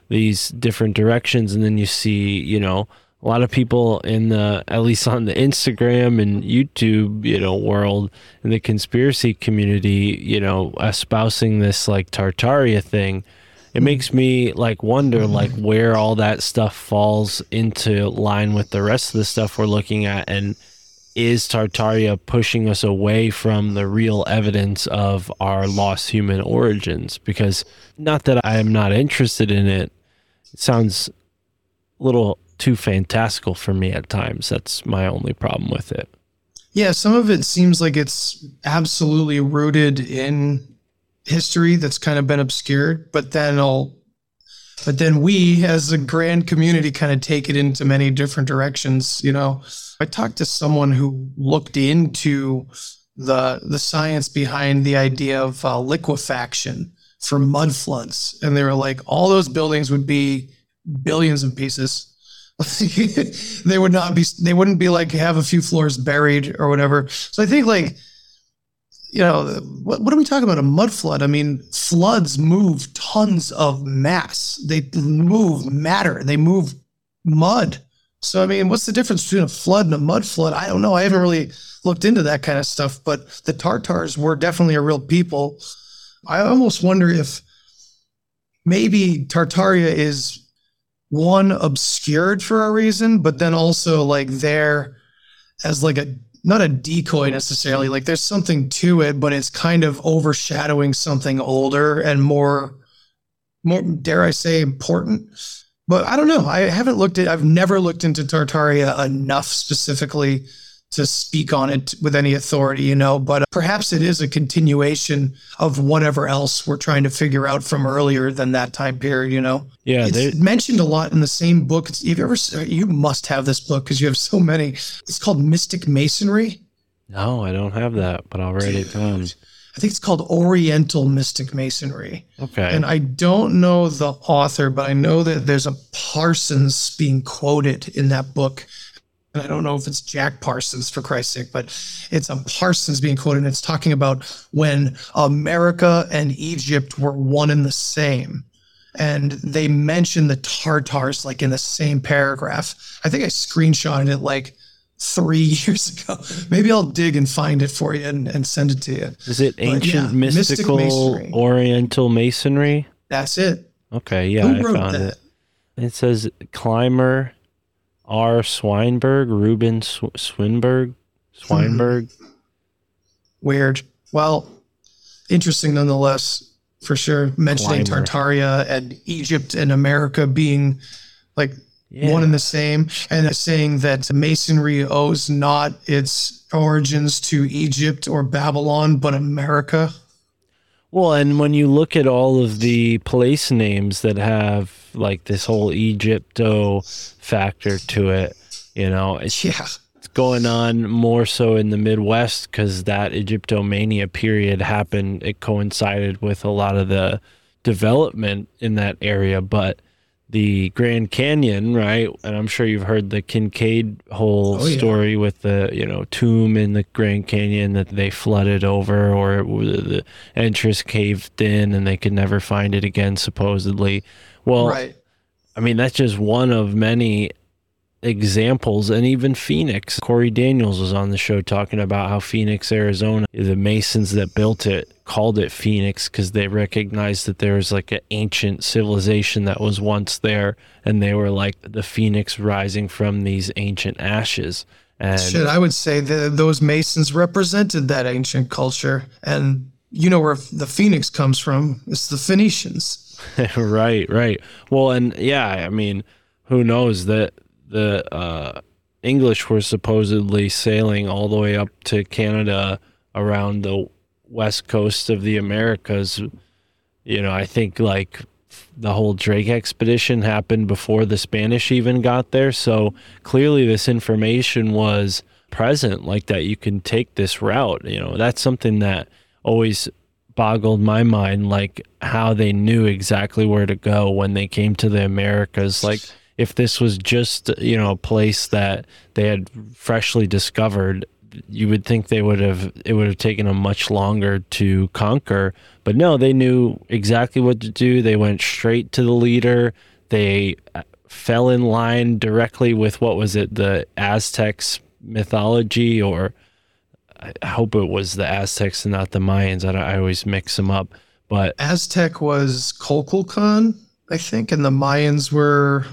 these different directions and then you see you know a lot of people in the at least on the instagram and youtube you know world in the conspiracy community you know espousing this like tartaria thing. It hmm. makes me like wonder like where all that stuff falls into line with the rest of the stuff we're looking at and is Tartaria pushing us away from the real evidence of our lost human origins? Because not that I am not interested in it, it sounds a little too fantastical for me at times. That's my only problem with it. Yeah, some of it seems like it's absolutely rooted in history that's kind of been obscured, but then I'll but then we as a grand community kind of take it into many different directions, you know. I talked to someone who looked into the the science behind the idea of uh, liquefaction for mud floods. And they were like all those buildings would be billions of pieces. They would not be they wouldn't be like have a few floors buried or whatever. So i think like you know what, what are we talking about? A mud flood? I mean floods move tons of mass. They move matter. They move mud so i mean what's the difference between a flood and a mud flood i don't know i haven't really looked into that kind of stuff but the tartars were definitely a real people i almost wonder if maybe tartaria is one obscured for a reason, but then also like there as like a not a decoy necessarily. Like there's something to it, but it's kind of overshadowing something older and more more dare I say important. But I don't know. I haven't looked at I've never looked into Tartaria enough specifically to speak on it with any authority, you know, but perhaps it is a continuation of whatever else we're trying to figure out from earlier than that time period, you know Yeah, it's there, mentioned a lot in the same book. It's, you've ever you must have this book because you have so many. It's called Mystic Masonry. no, I don't have that, but I'll write it down. I think it's called Oriental Mystic Masonry. Okay. And I don't know the author, but I know that there's a Parsons being quoted in that book. And I don't know if it's Jack Parsons for Christ's sake, but it's a Parsons being quoted. And it's talking about when America and Egypt were one and the same. And they mention the Tartars like in the same paragraph. I think I screenshotted it like three years ago. Maybe I'll dig and find it for you and, and send it to you. Is it ancient yeah, mystical Masonry. Oriental masonry? That's it. Okay, yeah, Who I wrote found that? it. It says Clymer R. Swinburne, Reuben Sw- Swinburne, Swinburne. Hmm. Weird. Well, interesting nonetheless, for sure. Mentioning Clymer. Tartaria and Egypt and America being like Yeah. one and the same, and saying that Masonry owes not its origins to Egypt or Babylon, but America. Well, and when you look at all of the place names that have like this whole Egypto factor to it, you know, it's Yeah. it's going on more so in the Midwest because that Egyptomania period happened. It coincided with a lot of the development in that area, but the Grand Canyon, right? And I'm sure you've heard the Kinkaid whole Oh, yeah. story with the you know tomb in the Grand Canyon that they flooded over, or the entrance caved in and they could never find it again, supposedly. Well, right. I mean, that's just one of many examples. And even Phoenix, Corey Daniels was on the show talking about how Phoenix, Arizona, the Masons that built it called it Phoenix because they recognized that there was like an ancient civilization that was once there. And they were like the Phoenix rising from these ancient ashes. And Shit, I would say that those Masons represented that ancient culture. And you know where the Phoenix comes from? It's the Phoenicians. right, right. Well, and yeah, I mean, who knows that the uh, English were supposedly sailing all the way up to Canada around the west coast of the Americas. You know, I think like the whole Drake expedition happened before the Spanish even got there. So clearly, this information was present, like that you can take this route. You know, that's something that always boggled my mind, like how they knew exactly where to go when they came to the Americas. Like, if this was just, you know, a place that they had freshly discovered, you would think they would have it would have taken them much longer to conquer. But no they knew exactly what to do. They went straight to the leader. They uh, fell in line directly with what was it the aztecs mythology or i hope it was the aztecs and not the mayans. I, I always mix them up. But Aztec was Kukulcan, I think, and the Mayans were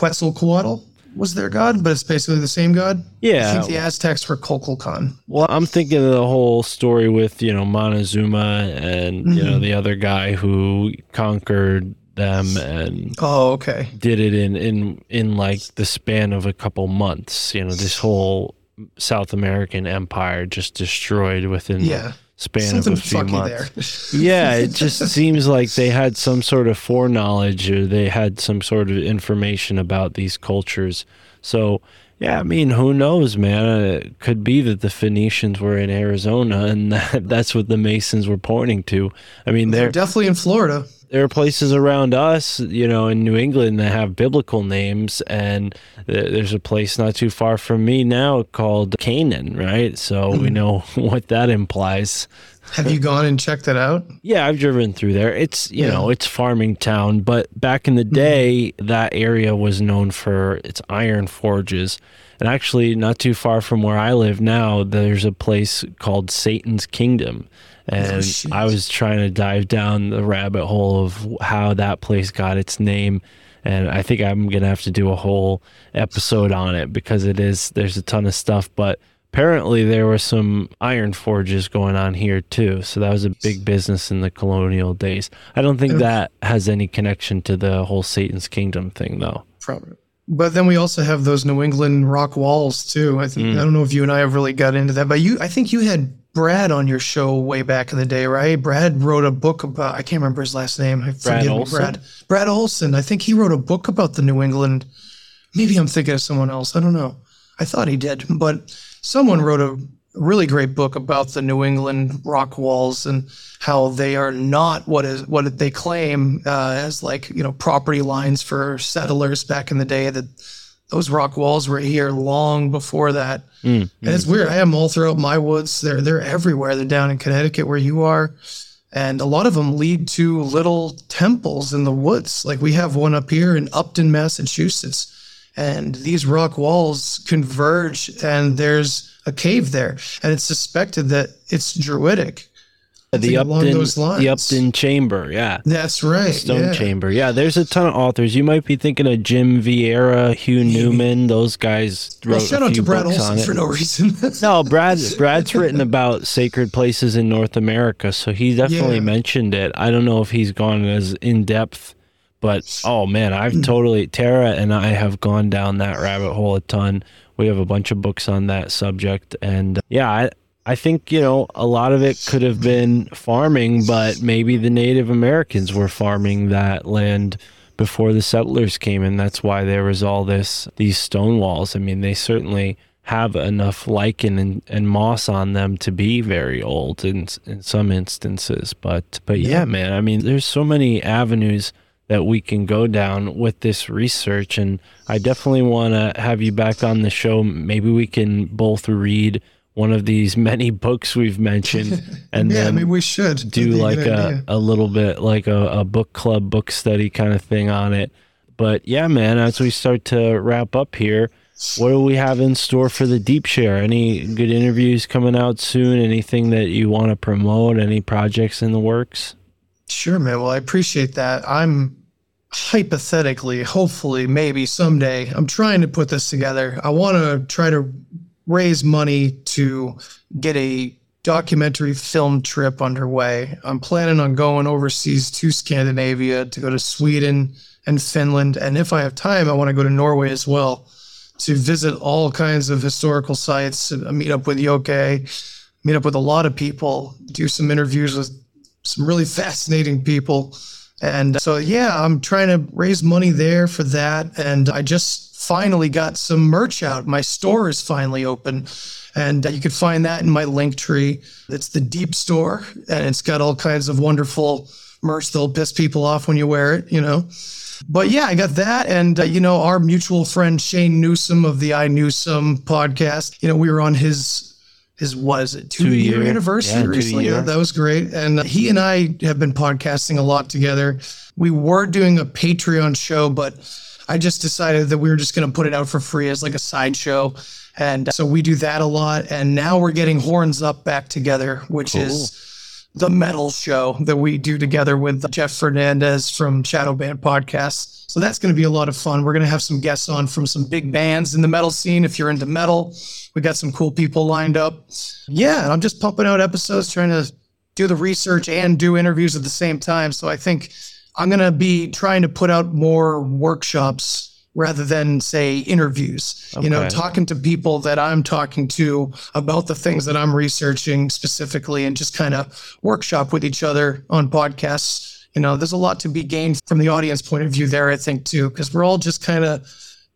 Quetzalcoatl was their god, but it's basically the same god. Yeah. I think the Aztecs were Kukulcan. Well, I'm thinking of the whole story with, you know, Montezuma and, you know, mm-hmm. the other guy who conquered them and Oh, okay. did it in, in, in like the span of a couple months. You know, this whole South American empire just destroyed within Yeah. Span Something of a few months. there. yeah, it just seems like they had some sort of foreknowledge or they had some sort of information about these cultures. So, yeah, I mean, who knows, man? Uh, it could be that the Phoenicians were in Arizona and that, that's what the Masons were pointing to. I mean, They're there definitely in Florida. There are places around us, you know, in New England that have biblical names, and th- there's a place not too far from me now called Canaan, right? So we mm-hmm. know what that implies. Have you gone and checked that out? Yeah, I've driven through there. It's you know, it's farming town, but back in the mm-hmm. day, that area was known for its iron forges. And actually, not too far from where I live now, there's a place called Satan's Kingdom. Oh, and shit. I was trying to dive down the rabbit hole of how that place got its name. And I think I'm going to have to do a whole episode on it because it is, there's a ton of stuff. But apparently, there were some iron forges going on here too. So that was a big business in the colonial days. I don't think that has any connection to the whole Satan's Kingdom thing, though. Probably. But then we also have those New England rock walls too. I think mm. I don't know if you and I have really got into that, but you I think you had Brad on your show way back in the day, right? Brad wrote a book about I can't remember his last name. Forgive me, Olson? Brad. Brad Olson. I think he wrote a book about the New England. Maybe I'm thinking of someone else. I don't know. I thought he did, but someone wrote a really great book about the New England rock walls and how they are not what is what they claim uh, as like you know property lines for settlers back in the day. That those rock walls were here long before that. Mm, and it's mm. weird. I have them all throughout my woods. They're they're everywhere. They're down in Connecticut where you are. And a lot of them lead to little temples in the woods. Like we have one up here in Upton, Massachusetts. And these rock walls converge and there's a cave there. And it's suspected that it's druidic. The Upton, the Upton Chamber, yeah. That's right. Stone yeah. Chamber. Yeah, there's a ton of authors. You might be thinking of Jim Vieira, Hugh Newman. Those guys wrote Well, shout a out to Brad Olson for no reason. No, Brad. Brad's written about sacred places in North America, so he definitely Yeah. mentioned it. I don't know if he's gone as in depth, but oh man, Hmm. I've totally Tara and I have gone down that rabbit hole a ton. We have a bunch of books on that subject, and uh, yeah, I I think you know a lot of it could have been farming, but maybe the Native Americans were farming that land before the settlers came in. That's why there was all this these stone walls. I mean, they certainly have enough lichen and, and moss on them to be very old in in some instances. But but yeah, man, I mean, there's so many avenues that we can go down with this research, and I definitely want to have you back on the show. Maybe we can both read one of these many books we've mentioned, and yeah, then mean we should. do like a, a little bit like a, a book club book study kind of thing on it. But yeah man as we start to wrap up here what do we have in store for the deep share? Any good interviews coming out soon? Anything that you want to promote? Any projects in the works? Sure, man. Well, I appreciate that. I'm hypothetically, hopefully, maybe someday, I'm trying to put this together. I want to try to raise money to get a documentary film trip underway. I'm planning on going overseas to Scandinavia to go to Sweden and Finland. And if I have time, I want to go to Norway as well to visit all kinds of historical sites, uh, meet up with Yoke, meet up with a lot of people, do some interviews with some really fascinating people. And so, yeah, I'm trying to raise money there for that. And I just finally got some merch out. My store is finally open. And you can find that in my link tree. It's the Deep Store, and it's got all kinds of wonderful merch that'll piss people off when you wear it, you know. But yeah, I got that. And, uh, you know, our mutual friend Shane Newsom of the I Newsom podcast, you know, we were on his his was it two, Two year, year. anniversary Yeah, recently. year. Yeah, that was great. And uh, he and I have been podcasting a lot together. We were doing a Patreon show, but I just decided that we were just going to put it out for free as like a sideshow. And uh, so we do that a lot. And now we're getting Horns Up back together, which is the metal show that we do together with Jeff Fernandez from Shadow Band Podcast. So that's going to be a lot of fun. We're going to have some guests on from some big bands in the metal scene. If you're into metal, we got some cool people lined up. Yeah, and I'm just pumping out episodes, trying to do the research and do interviews at the same time. So I think I'm going to be trying to put out more workshops rather than say interviews. You know, talking to people that I'm talking to about the things that I'm researching specifically and just kind of workshop with each other on podcasts. You know, there's a lot to be gained from the audience point of view there, I think, too, because we're all just kind of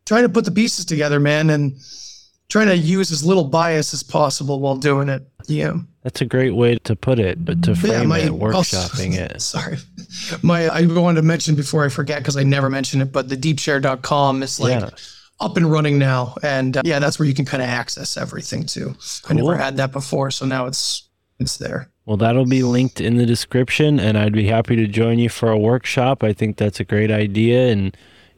trying to put the pieces together, man, and trying to use as little bias as possible while doing it. Yeah. that's a great way to put it but to frame my- it workshopping it Sorry. My I wanted to mention before I forget because I never mention it, but the deepshare.com is like Yeah. up and running now. And uh, yeah, that's where you can kind of access everything too. I never had that before, so now it's it's there. Well, that'll be linked in the description, and I'd be happy to join you for a workshop. I think that's a great idea, and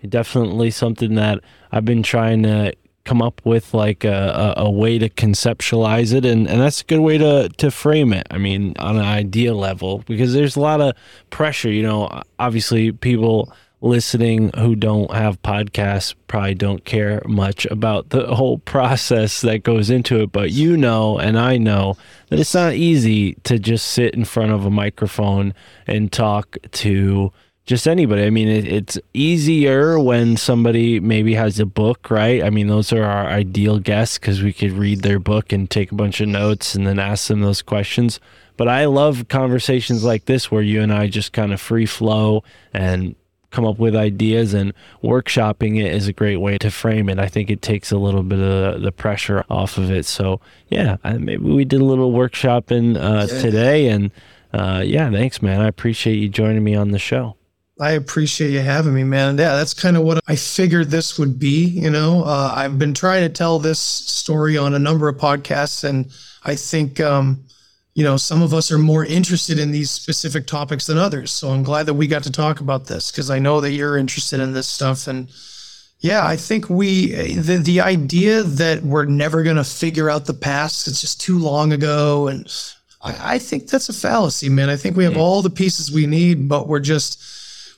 definitely something that I've been trying to come up with, like a, a, a way to conceptualize it, and, and that's a good way to to frame it. I mean, on an idea level, because there's a lot of pressure. You know, obviously, people listening who don't have podcasts probably don't care much about the whole process that goes into it but you know and I know that it's not easy to just sit in front of a microphone and talk to just anybody. I mean, it, it's easier when somebody maybe has a book, right? I mean, those are our ideal guests because we could read their book and take a bunch of notes and then ask them those questions. But I love conversations like this where you and I just kind of free flow and come up with ideas and workshopping it is a great way to frame it. I think it takes a little bit of the pressure off of it. So yeah, I- maybe we did a little workshopping uh, today, and uh, yeah, thanks, man. I appreciate you joining me on the show. I appreciate you having me, man. Yeah, that's kind of what I figured this would be. You know, uh, I've been trying to tell this story on a number of podcasts, and I think, um, you know, some of us are more interested in these specific topics than others. So I'm glad that we got to talk about this because I know that you're interested in this stuff. And yeah, I think we, the, the idea that we're never going to figure out the past, it's just too long ago. And I, I think that's a fallacy, man. I think we have all the pieces we need, but we're just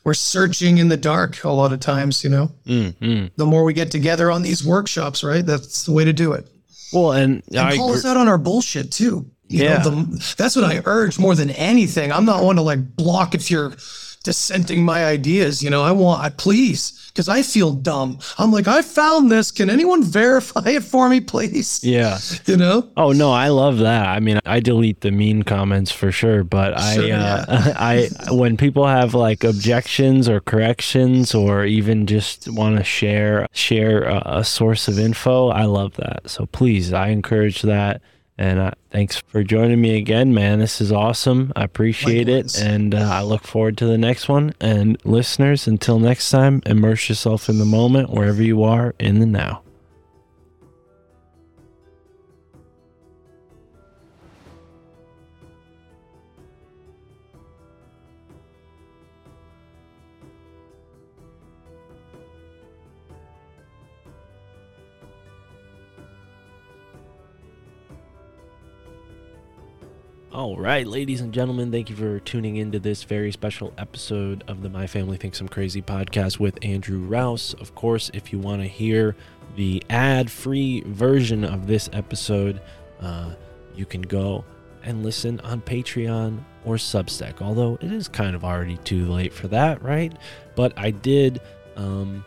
we're searching in the dark a lot of times. You know, Mm, the more we get together on these workshops, right? That's the way to do it. Well, and, And I call agree- us out on our bullshit too. You Yeah. know, the, that's what I urge more than anything. I'm not one to like block if you're dissenting my ideas. You know, I want, I please, because I feel dumb. I'm like, I found this. Can anyone verify it for me, please? yeah. You know, Oh no, I love that. I mean, I delete the mean comments for sure, but Sure, I, uh, I, when people have like objections or corrections, or even just want to share share a, a source of info, I love that. So please, I encourage that. And uh, thanks for joining me again, man. This is awesome. I appreciate Likewise. it, and uh, I look forward to the next one. And listeners, until next time, immerse yourself in the moment wherever you are in the now. All right, ladies and gentlemen, thank you for tuning into this very special episode of the My Family Thinks I'm Crazy podcast with Andrew Rouse. Of course, if you want to hear the ad free version of this episode, uh, you can go and listen on Patreon or Substack, although it is kind of already too late for that, right? But I did. Um,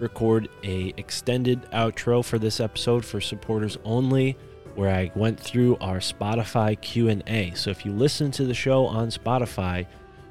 record a extended outro for this episode for supporters only where I went through our Spotify Q&A. So if you listen to the show on Spotify,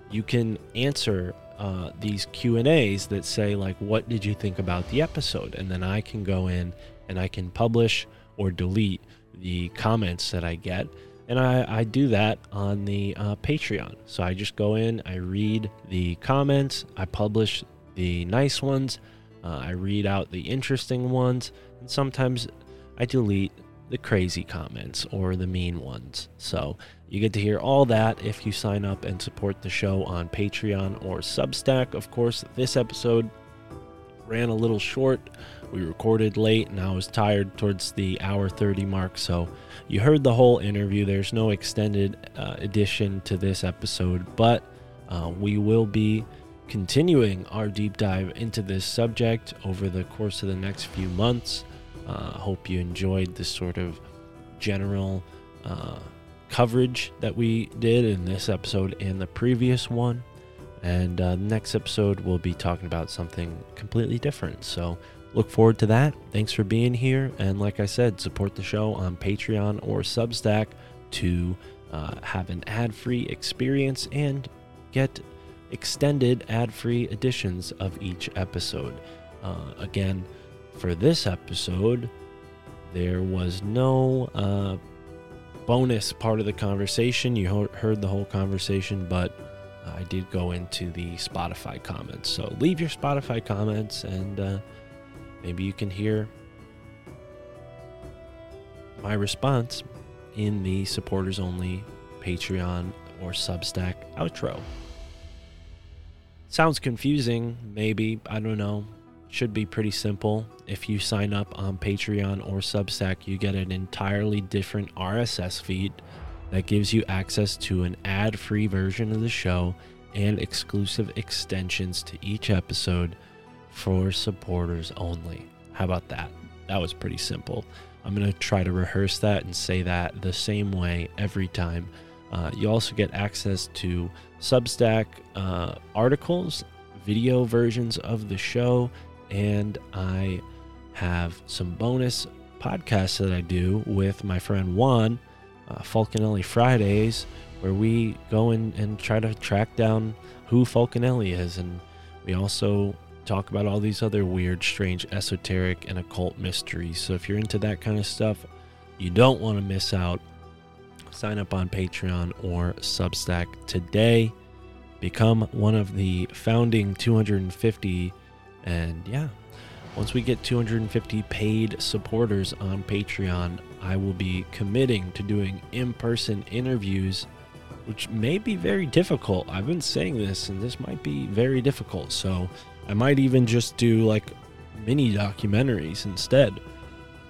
you can answer uh, these Q&As that say like what did you think about the episode and then I can go in and I can publish or delete the comments that I get and I, I do that on the uh, Patreon. So I just go in, I read the comments, I publish the nice ones, uh, I read out the interesting ones, and sometimes I delete the crazy comments or the mean ones. So you get to hear all that if you sign up and support the show on Patreon or Substack. Of course, this episode ran a little short. We recorded late and I was tired towards the hour 30 mark. So you heard the whole interview. There's no extended uh, to this episode, but uh, we will be continuing our deep dive into this subject over the course of the next few months. Uh, hope you enjoyed this sort of general uh, coverage that we did in this episode and the previous one. And uh, next episode, we'll be talking about something completely different. So look forward to that. Thanks for being here. And like I said, support the show on Patreon or Substack to uh, have an ad free experience and get extended ad free editions of each episode. Uh, again, for this episode, there was no uh, bonus part of the conversation. You heard the whole conversation, but I did go into the Spotify comments. So leave your Spotify comments and uh, maybe you can hear my response in the supporters only Patreon or Substack outro. Sounds confusing, maybe. I don't know. Should be pretty simple. If you sign up on Patreon or Substack, you get an entirely different RSS feed that gives you access to an ad free version of the show and exclusive extensions to each episode for supporters only. How about that? That was pretty simple. I'm going to try to rehearse that and say that the same way every time. Uh, you also get access to Substack uh, articles, video versions of the show, and I have some bonus podcasts that I do with my friend Juan, uh, Falconelli Fridays, where we go in and try to track down who Falconelli is. And we also talk about all these other weird, strange, esoteric, and occult mysteries. So if you're into that kind of stuff, you don't want to miss out. Sign up on Patreon or Substack today. Become one of the founding 250. And yeah, once we get 250 paid supporters on Patreon, I will be committing to doing in person interviews, which may be very difficult. I've been saying this, and this might be very difficult. So I might even just do like mini documentaries instead.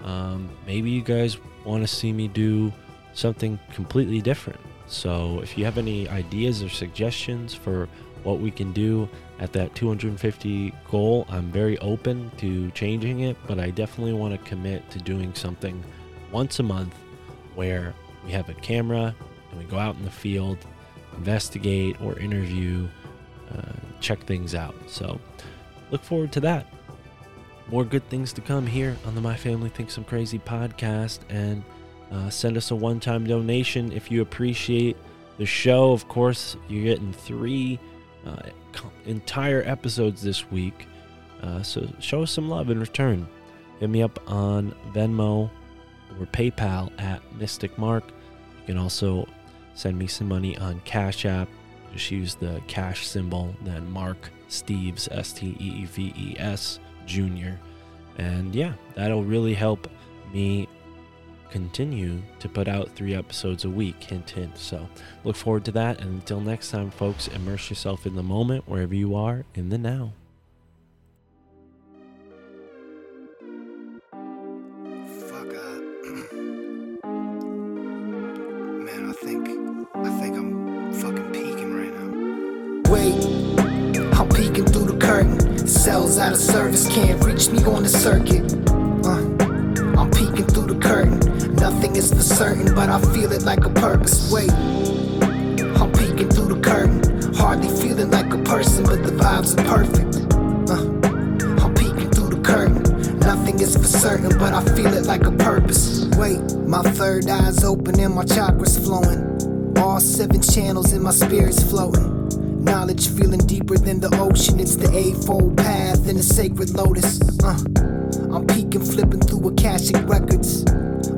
Um, maybe you guys want to see me do something completely different. So if you have any ideas or suggestions for what we can do at that 250 goal, I'm very open to changing it, but I definitely want to commit to doing something once a month where we have a camera and we go out in the field, investigate or interview, uh, check things out. So look forward to that. More good things to come here on the My Family Thinks I'm Crazy podcast. And uh, send us a one time donation if you appreciate the show. Of course, you're getting three uh, entire episodes this week. Uh, so show us some love in return. Hit me up on Venmo or PayPal at Mystic Mark. You can also send me some money on Cash App. Just use the cash symbol, then Mark Steves, S T E E V E S, Jr. And yeah, that'll really help me continue to put out three episodes a week. Hint, hint. So look forward to that. And until next time, folks, immerse yourself in the moment wherever you are in the now. Fuck uh Man, I think I think I'm fucking peeking right now. Wait, I'm peeking through the curtain. Cells out of service can't reach me on the circuit. Nothing is for certain, but I feel it like a purpose. Wait, I'm peeking through the curtain. Hardly feeling like a person, but the vibes are perfect. Uh, I'm peeking through the curtain. Nothing is for certain, but I feel it like a purpose. Wait, my third eye's open and my chakras flowing. All seven channels in my spirit's floating. Knowledge feeling deeper than the ocean. It's the eightfold path and the sacred lotus. Uh, I'm peeking, flipping through Akashic records.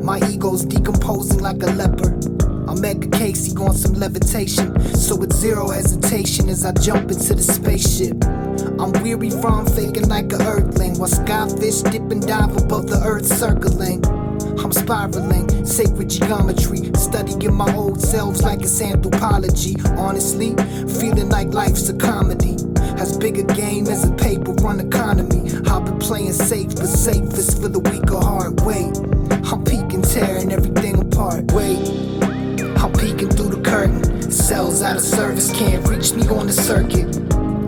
My ego's decomposing like a leper. I'm Edgar Cayce on some levitation. So with zero hesitation as I jump into the spaceship. I'm weary from faking like a earthling. While skyfish dip and dive above the earth circling. I'm spiraling, sacred geometry, studying my old selves like it's anthropology. Honestly, feeling like life's a comedy. As big a game as a paper run economy. I've been playing safe, but safest for the weaker heart. Wait, I'm tearing everything apart. Wait, I'm peeking through the curtain. Cells out of service can't reach me on the circuit.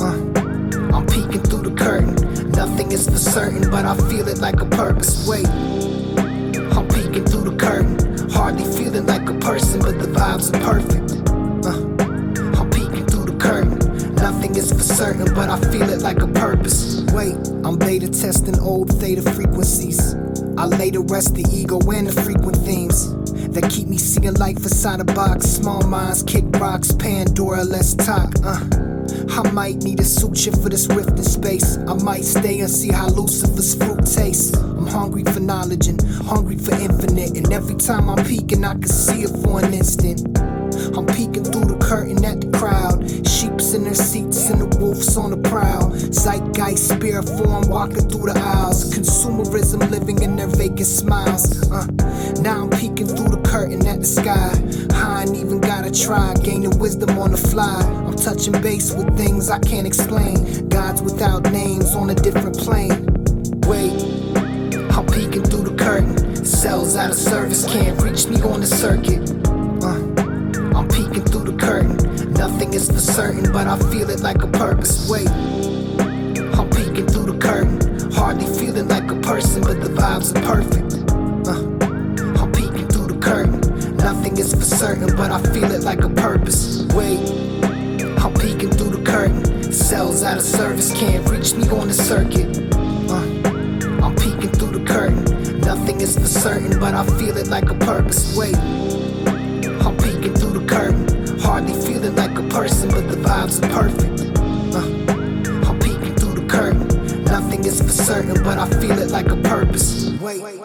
Uh, I'm peeking through the curtain. Nothing is for certain, but I feel it like a purpose. Wait. I'm peeking through the curtain. Hardly feeling like a person, but the vibes are perfect. Uh, I'm peeking through the curtain. Nothing is for certain, but I feel it like a purpose. Wait, I'm beta testing old theta frequencies. I lay to rest the ego and the frequent themes that keep me seeing life inside a box. Small minds kick rocks, Pandora, let's talk. Uh. I might need a suture for this rift in space. I might stay and see how Lucifer's fruit tastes. I'm hungry for knowledge and hungry for infinite. And every time I'm peeking, I can see it for an instant. I'm peeking through the curtain at the crowd. Sheeps in their seats and the wolves on the prowl. Zeitgeist, spirit form walking through the aisles. Consumerism living in their vacant smiles. Uh, now I'm peeking through the curtain at the sky. I ain't even gotta try, gaining wisdom on the fly. I'm touching base with things I can't explain. Gods without names on a different plane. Wait, I'm peeking through the curtain. Cells out of service can't reach me on the circuit. Uh, I'm peeking through the curtain. Nothing is for certain, but I feel it like a purpose. Wait, I'm peeking through the curtain. Hardly feeling like a person, but the vibes are perfect. Uh, I'm peeking through the curtain. Nothing is for certain, but I feel it like a purpose. Wait, I'm peeking through the curtain. Cells out of service can't reach me on the circuit. Uh, I'm peeking through the curtain. Nothing is for certain, but I feel it like a purpose. Wait. I'm peeking through the curtain. I hardly feeling like a person, but the vibes are perfect. Uh, I'm peeking through the curtain. Nothing is for certain, but I feel it like a purpose. Wait.